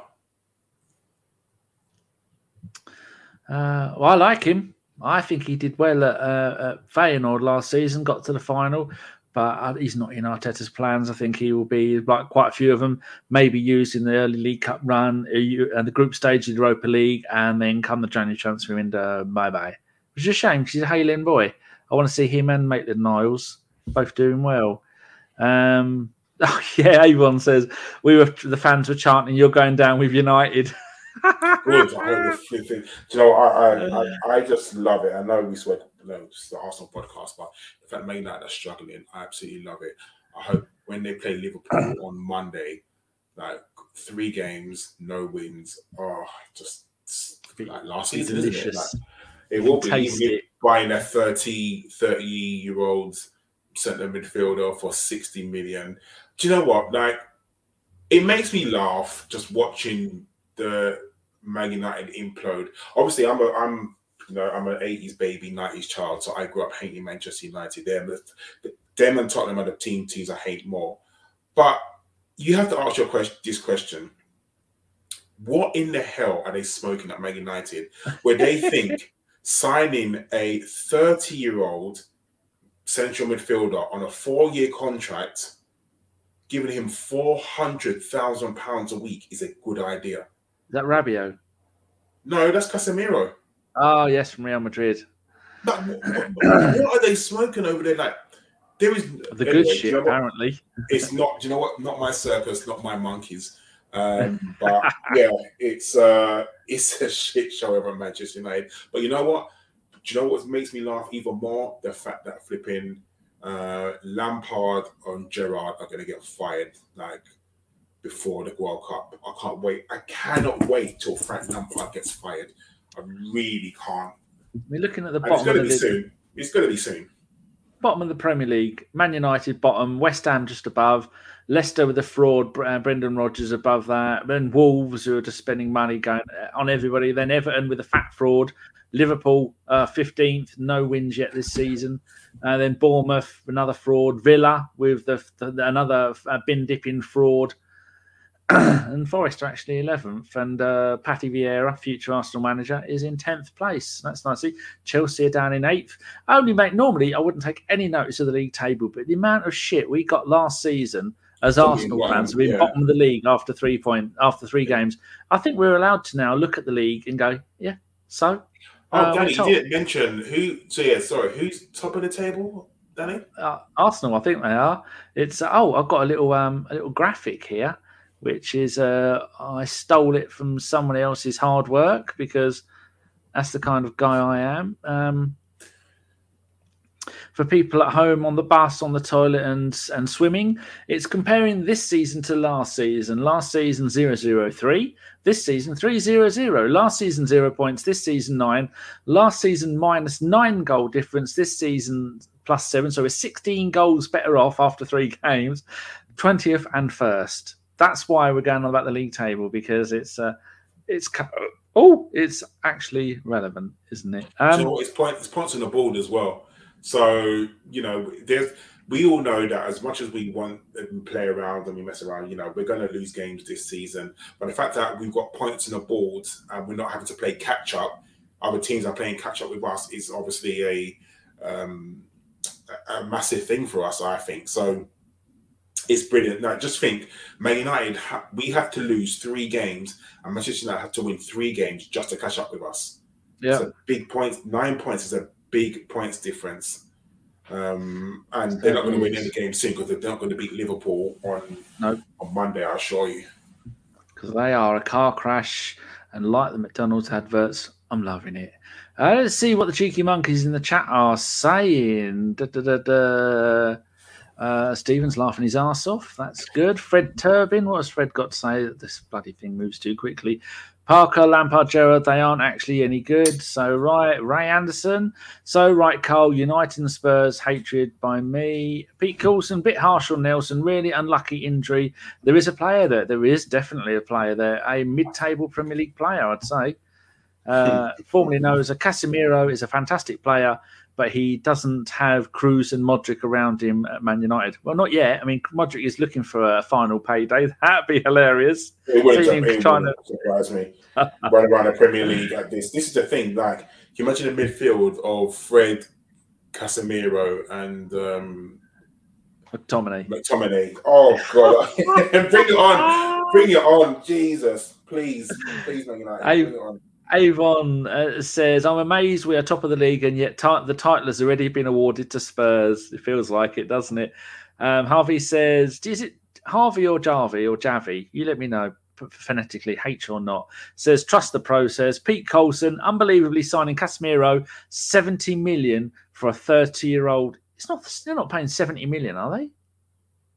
Uh, well, I like him. I think he did well at, uh, at Feyenoord last season, got to the final. but uh, he's not in Arteta's plans. I think he will be like quite a few of them, maybe used in the early League Cup run and uh, the group stage of the Europa League, and then come the January transfer window, bye bye. Which is a shame. He's a Hale End boy. I want to see him and Maitland Niles both doing well. Um, oh, yeah, everyone says we were the fans were chanting, "You're going down with United." Good. I you know, I, I, I, just love it. I know we sweat you know, it's the Arsenal podcast, but the fact Man United are struggling, I absolutely love it. I hope when they play Liverpool on Monday, like three games, no wins. Oh, just I think like last season, isn't it? Like, it will be it. buying a 30, 30 year old centre midfielder for 60 million. Do you know what? Like, it makes me laugh just watching the Man United implode. Obviously, I'm a I'm you know I'm an 80s baby, 90s child, so I grew up hating Manchester United. Them, them and Tottenham are the team teams I hate more. But you have to ask your question this question: What in the hell are they smoking at Man United, where they think signing a 30 year old central midfielder on a four year contract, giving him four hundred thousand pounds a week is a good idea? That Rabiot? No, that's Casemiro. Oh yes, from Real Madrid. But what, what, are they smoking over there? Like there is the good shit. You know apparently, it's not. Do you know what? Not my circus, not my monkeys. Um, but yeah, it's uh, it's a shit show over at Manchester United. But you know what? Do you know what makes me laugh even more? The fact that flipping uh, Lampard and Gerrard are going to get fired. Like before the World Cup. I can't wait. I cannot wait till Frank Lampard gets fired. I really can't. We're looking at the bottom. it's going to be league. soon. It's going to be soon. Bottom of the Premier League. Man United bottom. West Ham just above. Leicester with the fraud. Uh, Brendan Rodgers above that. Then Wolves who are just spending money going uh, on everybody. Then Everton with a fat fraud. Liverpool uh, 15th, no wins yet this season. And then Bournemouth, another fraud. Villa with the, the another uh, bin dipping fraud. and Forest are actually 11th. And uh, Patty Vieira, future Arsenal manager, is in 10th place. That's nice. Chelsea are down in 8th. only make normally I wouldn't take any notice of the league table, but the amount of shit we got last season as Arsenal fans, we're yeah. bottom of the league after three point after three games. I think we're allowed to now look at the league and go, yeah, so. Oh, uh, Danny, you didn't mention who. So yeah, sorry, who's top of the table? Danny? Uh, Arsenal, I think they are. It's oh, I've got a little um a little graphic here which is uh, I stole it from someone else's hard work because that's the kind of guy I am. Um, for people at home on the bus, on the toilet, and and swimming, it's comparing this season to last season. Last season 003, this season 300. Last season zero points, this season nine. Last season minus nine goal difference, this season plus seven. So we're 16 goals better off after three games, 20th and first that's why we're going on about the league table because it's uh, it's oh, it's actually relevant, isn't it? Um, it's point it's points on the board as well. So you know, there's we all know that as much as we want to play around and we mess around, you know, we're going to lose games this season. But the fact that we've got points on the board and we're not having to play catch up, other teams are playing catch up with us is obviously a um, a massive thing for us. I think so it's brilliant. Now, just think, Man United, ha- we have to lose three games, and Manchester United have to win three games just to catch up with us. Yeah, so big points. Nine points is a big points difference, um, and they're not going to win any game soon because they're not going to beat Liverpool on no. on Monday. I'll show you, because they are a car crash, and like the McDonald's adverts, I'm loving it. Uh, let's see what the cheeky monkeys in the chat are saying. Da, da, da, da. Uh, Stephen's laughing his ass off. That's good. Fred Turbin, what has Fred got to say? This bloody thing moves too quickly. Parker, Lampard, Gerrard, they aren't actually any good. So, right. Ray Anderson. So, right, Karl, United and Spurs, hatred by me. Pete Coulson, bit harsh on Nelson. Really unlucky injury. There is a player there. There is definitely a player there. A mid table Premier League player, I'd say. Uh, formerly known as a Casemiro, is a fantastic player but he doesn't have Kroos and Modric around him at Man United. Well, not yet. I mean, Modric is looking for a final payday. That'd be hilarious. It would trying to... surprise me. Run around the Premier League like this. This is the thing. Like, can you imagine the midfield of Fred, Casemiro, and um, McTominay. McTominay. Oh god, bring it on, bring it on, Jesus, please, please, Man United, bring it on. Avon uh, says, I'm amazed we are top of the league and yet t- the title has already been awarded to Spurs. It feels like it, doesn't it? Um, Harvey says, Is it Harvey or Jarvey or Javi? You let me know phonetically, H or not. Says, Trust the process. Pete Colson, unbelievably signing Casemiro 70 million for a 30 year old. It's not, they're not paying 70 million, are they?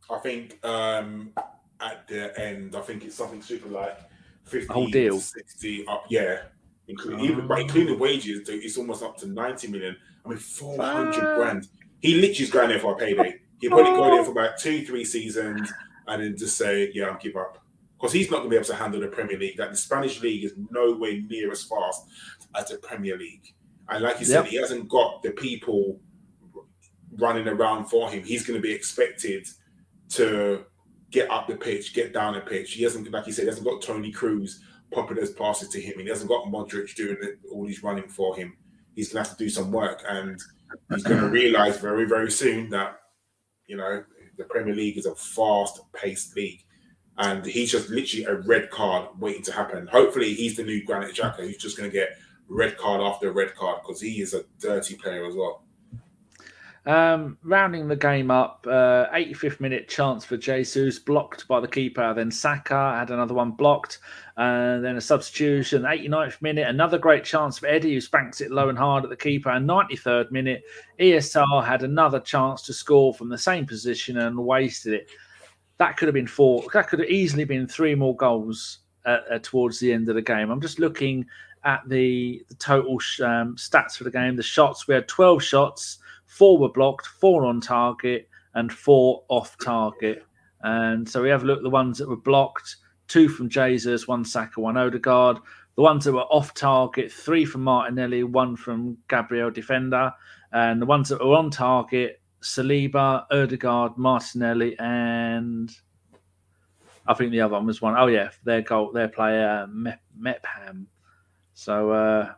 I think um, at the end, I think it's something super like 50 whole deal. 60 up, yeah. Including, even, but including wages, it's almost up to 90 million. I mean, 400 Ah. grand. He literally's going there for a payday. He'll probably go there for about two, three seasons and then just say, yeah, I'll give up. Because he's not going to be able to handle the Premier League. Like the Spanish League is nowhere near as fast as the Premier League. And like you said, he hasn't got the people running around for him. He's going to be expected to get up the pitch, get down the pitch. He hasn't, like you said, he hasn't got Toni Kroos popping those passes to him. He hasn't got Modric doing it, all these running for him. He's going to have to do some work, and he's going to realize very, very soon that you know the Premier League is a fast-paced league, and he's just literally a red card waiting to happen. Hopefully, he's the new Granit Xhaka who's just going to get red card after red card because he is a dirty player as well. Um, rounding the game up, uh, 85th minute chance for Jesus, blocked by the keeper. Then Saka had another one blocked, and then a substitution. 89th minute, another great chance for Eddie, who spanks it low and hard at the keeper. And 93rd minute, ESR had another chance to score from the same position and wasted it. That could have been four. That could have easily been three more goals uh, uh, towards the end of the game. I'm just looking at the the total sh- um, stats for the game. The shots we had 12 shots four were blocked, four on target, and four off target. And so we have a look at the ones that were blocked two from Jesus, one Saka, one Odegaard. The ones that were off target, three from Martinelli, one from Gabriel Defender. And the ones that were on target, Saliba, Odegaard, Martinelli, and I think the other one was one. Oh, yeah, their goal, their player, Mep- Mepham. So, uh,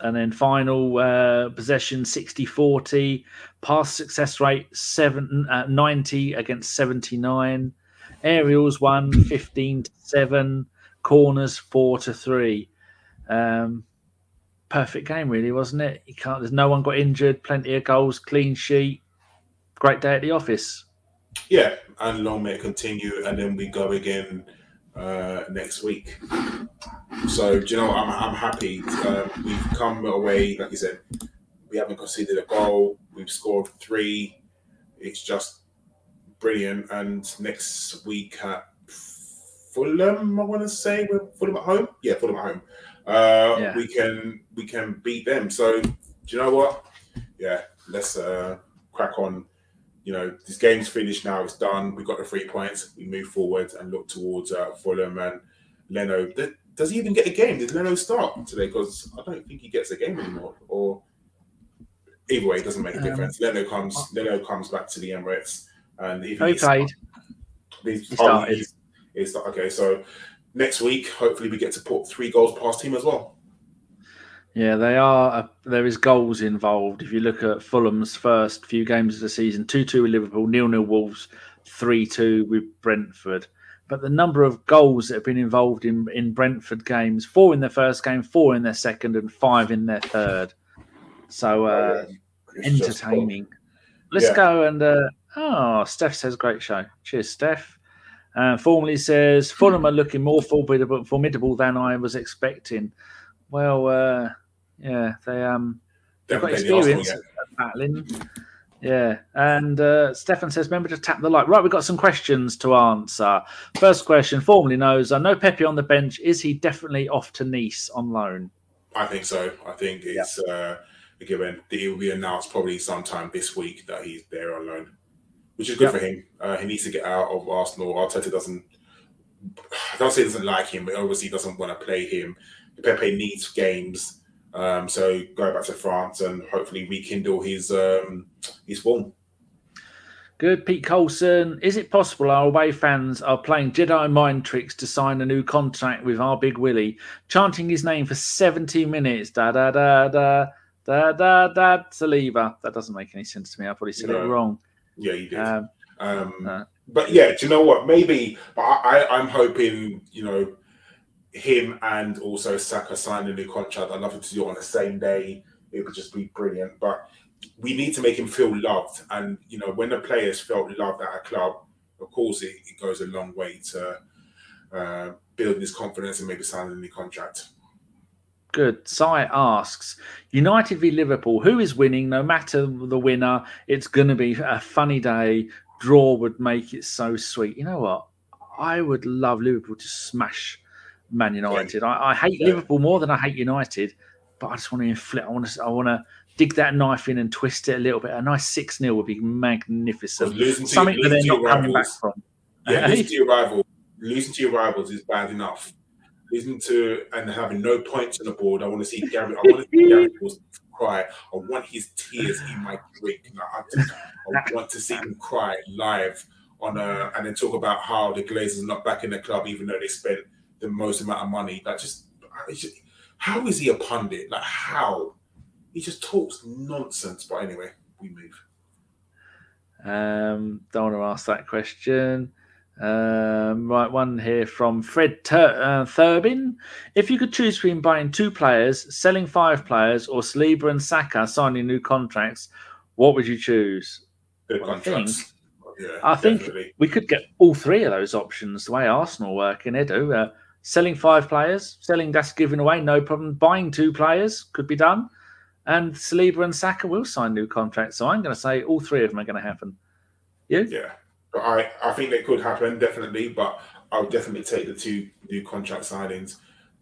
and then final uh, possession 60 40 pass success rate 7 uh, 90 against 79 aerials 1 15 to 7 corners 4 to 3 um, perfect game really wasn't it? You can't there's no one got injured plenty of goals clean sheet. Great day at the office. Yeah, and long may it continue, and then we go again uh, next week. So, do you know, what? I'm, I'm happy. Um, we've come away, like you said, we haven't conceded a goal. We've scored three. It's just brilliant. And next week at Fulham, I want to say we're Fulham at home. Yeah, Fulham at home. Uh, Yeah. We can we can beat them. So, do you know what? Yeah, let's uh, crack on you know, this game's finished now. It's done. We got the three points. We move forward and look towards uh, Fulham and Leno. Does he even get a game? Did Leno start today? Because I don't think he gets a game anymore. Or either way, it doesn't make a Um, difference. Leno comes. Leno comes back to the Emirates, and if Who played? he's, He started. he's- he's- okay, so next week, hopefully, we get to put three goals past him as well. Yeah, they are. Uh, there is goals involved. If you look at Fulham's first few games of the season, two-two with Liverpool, nil-nil Wolves, three-two with Brentford. But the number of goals that have been involved in in Brentford games: four in their first game, four in their second, and five in their third. So uh, just- entertaining. Let's Yeah. go and uh, oh, Steph says great show. Cheers, Steph. Uh, formally says Fulham are looking more formidable, formidable than I was expecting. Well, uh, yeah, they um They they've got haven't the Arsenal experience battling. Yeah, and uh, Stefan says, remember to tap the like. Right, we've got some questions to answer. First question, formally knows, I know Pepe on the bench. Is he definitely off to Nice on loan? I think so. I think it's uh, given it will be announced probably sometime this week that he's there on loan, which is good Yep. for him. Uh, he needs to get out of Arsenal. Arteta doesn't. I don't say he doesn't like him, but obviously doesn't want to play him. Pepe needs games, um, so go back to France and hopefully rekindle his um, his form. Good, Pete Colson. Is it possible our away fans are playing Jedi mind tricks to sign a new contract with our big Willie, chanting his name for 70 minutes? Da da da da da da da Saliba. That doesn't make any sense to me. I probably said it wrong. Yeah, you did. Um, Um, uh. But yeah, do you know what? Maybe, but I, I, am hoping, you know, him and also Saka signing a new contract. I'd love it to do on the same day. It would just be brilliant. But we need to make him feel loved. And, you know, when the players felt loved at a club, of course, it, it goes a long way to uh, building his confidence and maybe signing a new contract. Good. Sai asks United v Liverpool, who is winning? No matter the winner, it's going to be a funny day. Draw would make it so sweet. You know what? I would love Liverpool to smash Man United. Yeah. I, I, hate yeah. Liverpool more than I hate United, but I just want to inflict. I want to. I want to dig that knife in and twist it a little bit. A nice six 0 would be magnificent. Something that they're not rivals, coming back from. Yeah, losing to your rival, losing to your rivals is bad enough losing to and having no points on the board. I want to see Gary. I want to see Gary cry. I want his tears in my drink. I, I want to see him cry live on a and then talk about how the Glazers are not back in the club, even though they spent the most amount of money. Like, just, just how is he a pundit? Like, how? He just talks nonsense. But anyway, we move. Um, don't want to ask that question. Um, right, one here from Fred Tur- uh, Thurbin. If you could choose between buying two players, selling five players, or Saliba and Saka signing new contracts, what would you choose? Well, I think, yeah, I think we could get all three of those options the way Arsenal work in Edu. Uh, selling five players, selling that's giving away, no problem. Buying two players could be done. And Saliba and Saka will sign new contracts. So I'm going to say all three of them are going to happen. You? Yeah. I, I think they could happen definitely, but I'll definitely take the two new contract signings.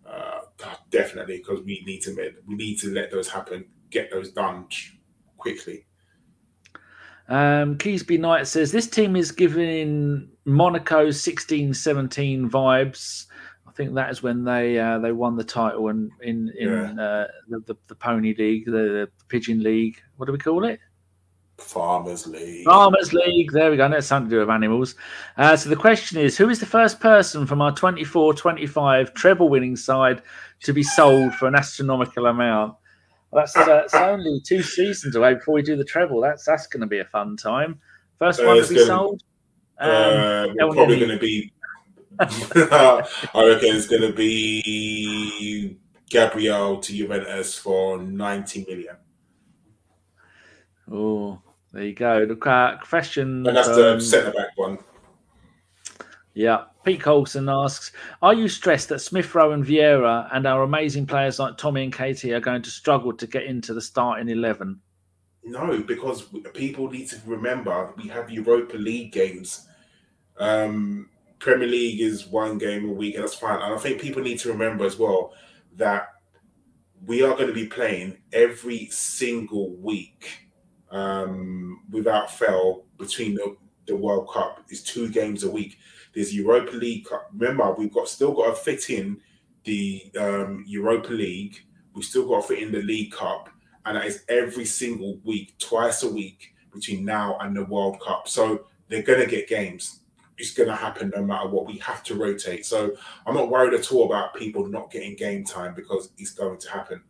Uh, definitely, because we need to we need to let those happen, get those done quickly. Um, Keysby Knight says this team is giving Monaco 16 17 vibes. I think that is when they uh, they won the title in in, in yeah. uh, the, the, the Pony League, the, the Pigeon League. What do we call it? Farmers League. Farmers League. There we go. That's something to do with animals. Uh, so the question is who is the first person from our 24 25 treble winning side to be sold for an astronomical amount? Well, that's, uh, only two seasons away before we do the treble. That's that's going to be a fun time. First uh, one to be sold. Um, uh, probably going to be. I reckon it's going to be Gabriel to Juventus for 90 million. Oh, there you go. The uh, question. And that's the um, centre back one. Yeah. Pete Colson asks Are you stressed that Smith Rowe and Vieira and our amazing players like Tommy and KT are going to struggle to get into the starting 11? No, because people need to remember we have Europa League games. Um, Premier League is one game a week, and that's fine. And I think people need to remember as well that we are going to be playing every single week um, without fail between the, the World Cup. is two games a week. There's Europa League. Cup. Remember, we've got still got to fit in the um, Europa League. We've still got to fit in the League Cup, and that is every single week, twice a week between now and the World Cup. So they're going to get games. It's going to happen no matter what. We have to rotate. So I'm not worried at all about people not getting game time because it's going to happen.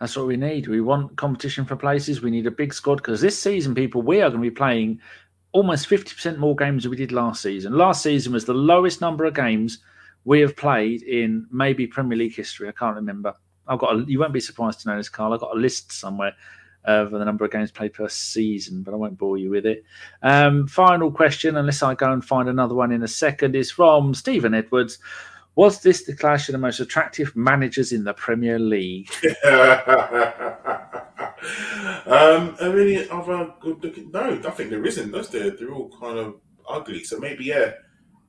That's what we need. We want competition for places. We need a big squad because this season, people, we are going to be playing almost 50% more games than we did last season. Last season was the lowest number of games we have played in maybe Premier League history. I can't remember. I've got. A, you won't be surprised to know this, Karl. I've got a list somewhere of the number of games played per season, but I won't bore you with it. Um, final question, unless I go and find another one in a second, is from Stephen Edwards. Was this the clash of the most attractive managers in the Premier League? um, I other good looking? No, I think there isn't. Those they're, they're all kind of ugly. So maybe yeah,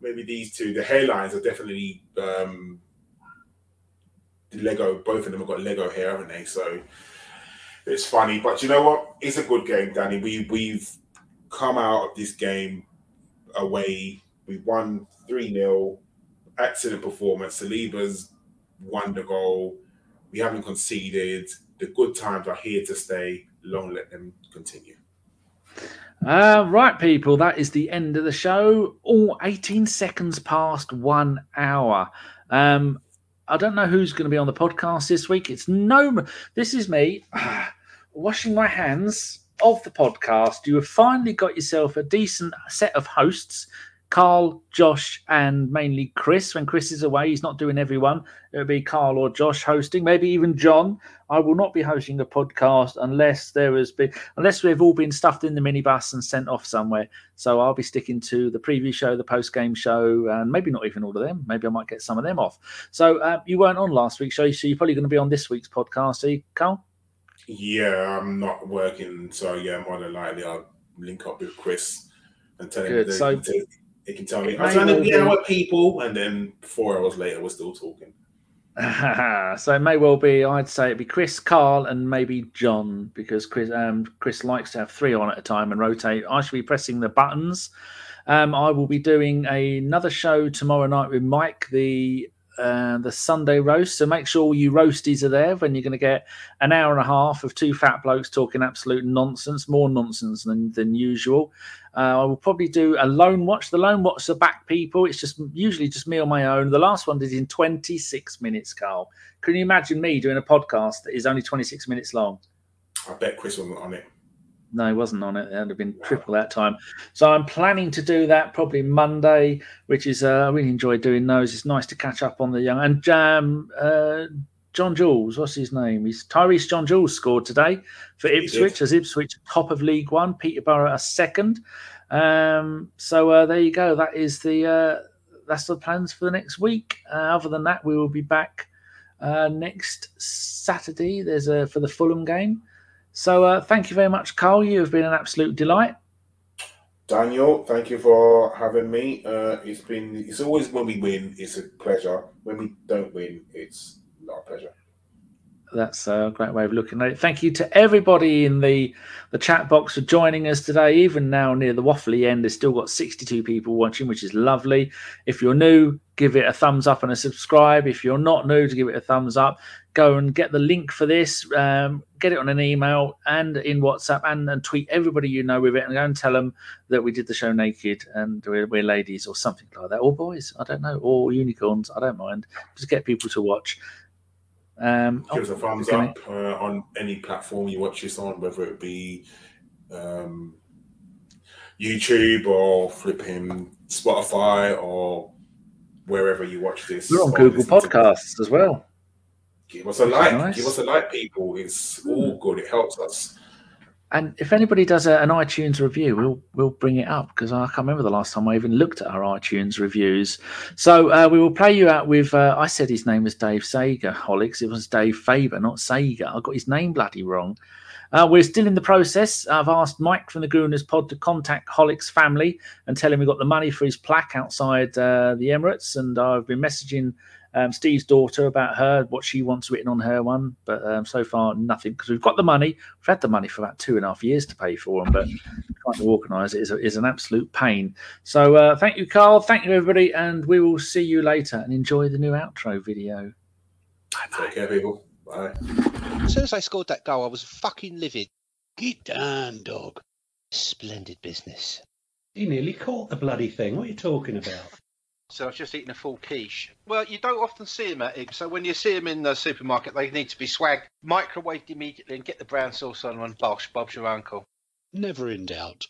maybe these two. The hairlines are definitely um, Lego. Both of them have got Lego hair, haven't they? So it's funny. But you know what? It's a good game, Danny. We we've come out of this game away. We won three 0 excellent performance. Saliba's won the goal. We haven't conceded. The good times are here to stay. Long let them continue. Uh, right, people, that is the end of the show. All 18 seconds past one hour. Um, I don't know who's going to be on the podcast this week. It's no, this is me uh, washing my hands of the podcast, you have finally got yourself a decent set of hosts Karl, Josh, and mainly Chris. When Chris is away, he's not doing everyone. It'll be Karl or Josh hosting, maybe even John. I will not be hosting a podcast unless there has been unless we've all been stuffed in the minibus and sent off somewhere. So I'll be sticking to the preview show, the post game show, and maybe not even all of them. Maybe I might get some of them off. So uh, you weren't on last week's show, so you're probably going to be on this week's podcast, are you, Karl? Yeah, I'm not working, so yeah, more than likely I'll link up with Chris and tell him Good. that So- he, he can tell me. I was may trying to be- out with people, and then four hours later, we're still talking. so it may well be. I'd say it'd be Chris, Karl, and maybe John because Chris um, Chris likes to have three on at a time and rotate. I should be pressing the buttons. Um, I will be doing another show tomorrow night with Mike, the uh, the Sunday roast. So make sure all you roasties are there when you're going to get an hour and a half of two fat blokes talking absolute nonsense, more nonsense than, than usual. Uh, I will probably do a lone watch. The lone watch are back people. It's just usually just me on my own. The last one did in 26 minutes, Karl. Can you imagine me doing a podcast that is only 26 minutes long? I bet Chris wasn't on it. No, he wasn't on it. It would have been triple that time. So I'm planning to do that probably Monday, which is uh, I really enjoy doing those. It's nice to catch up on the young and um, uh, John Jules. What's his name? He's Tyreece John Jules scored today for Ipswich as Ipswich top of League One. Peterborough a second. Um, so uh, there you go. That is the uh, that's the plans for the next week. Uh, other than that, we will be back uh, next Saturday. There's a for the Fulham game. So uh, thank you very much, Karl. You have been an absolute delight. Daniel, thank you for having me. Uh, it's been it's always when we win, it's a pleasure. When we don't win, it's not a pleasure. That's a great way of looking at it. Thank you to everybody in the the chat box for joining us today. Even now near the waffly end, there's still got 62 people watching, which is lovely. If you're new, give it a thumbs up and a subscribe. If you're not new, to give it a thumbs up. Go and get the link for this. Um, get it on an email and in WhatsApp, and, and tweet everybody you know with it, and go and tell them that we did the show naked and we're, we're ladies or something like that, or boys. I don't know, or unicorns. I don't mind. Just get people to watch. Um, Give us a oh, thumbs up uh, on any platform you watch this on, whether it be um, YouTube or flipping Spotify or wherever you watch this. We're on Google Podcasts as well. Give us a like. nice. Hmm. Give us a like, people. It's all good. It helps us. And if anybody does a, an iTunes review, we'll we'll bring it up because I can't remember the last time I even looked at our iTunes reviews. So uh, we will play you out with. Uh, I said his name was Dave Sager, Holix. It was Dave Faber, not Sager. I got his name bloody wrong. Uh, we're still in the process. I've asked Mike from the Gooners Pod to contact Hollick's family and tell him we got the money for his plaque outside uh, the Emirates. And I've been messaging um, Steve's daughter about her, what she wants written on her one. But um, so far, nothing because we've got the money. We've had the money for about two and a half years to pay for them, but trying to organise it is, a, is an absolute pain. So uh, thank you, Karl. Thank you, everybody. And we will see you later and enjoy the new outro video. Take care, people. Bye. As soon as I scored that goal, I was fucking livid. Get down, dog. Splendid business. He nearly caught the bloody thing. What are you talking about? So I was just eating a full quiche. Well, you don't often see them at Iggs, so when you see them in the supermarket, they need to be swagged, microwaved immediately, and get the brown sauce on them. And bosh, Bob's your uncle. Never in doubt.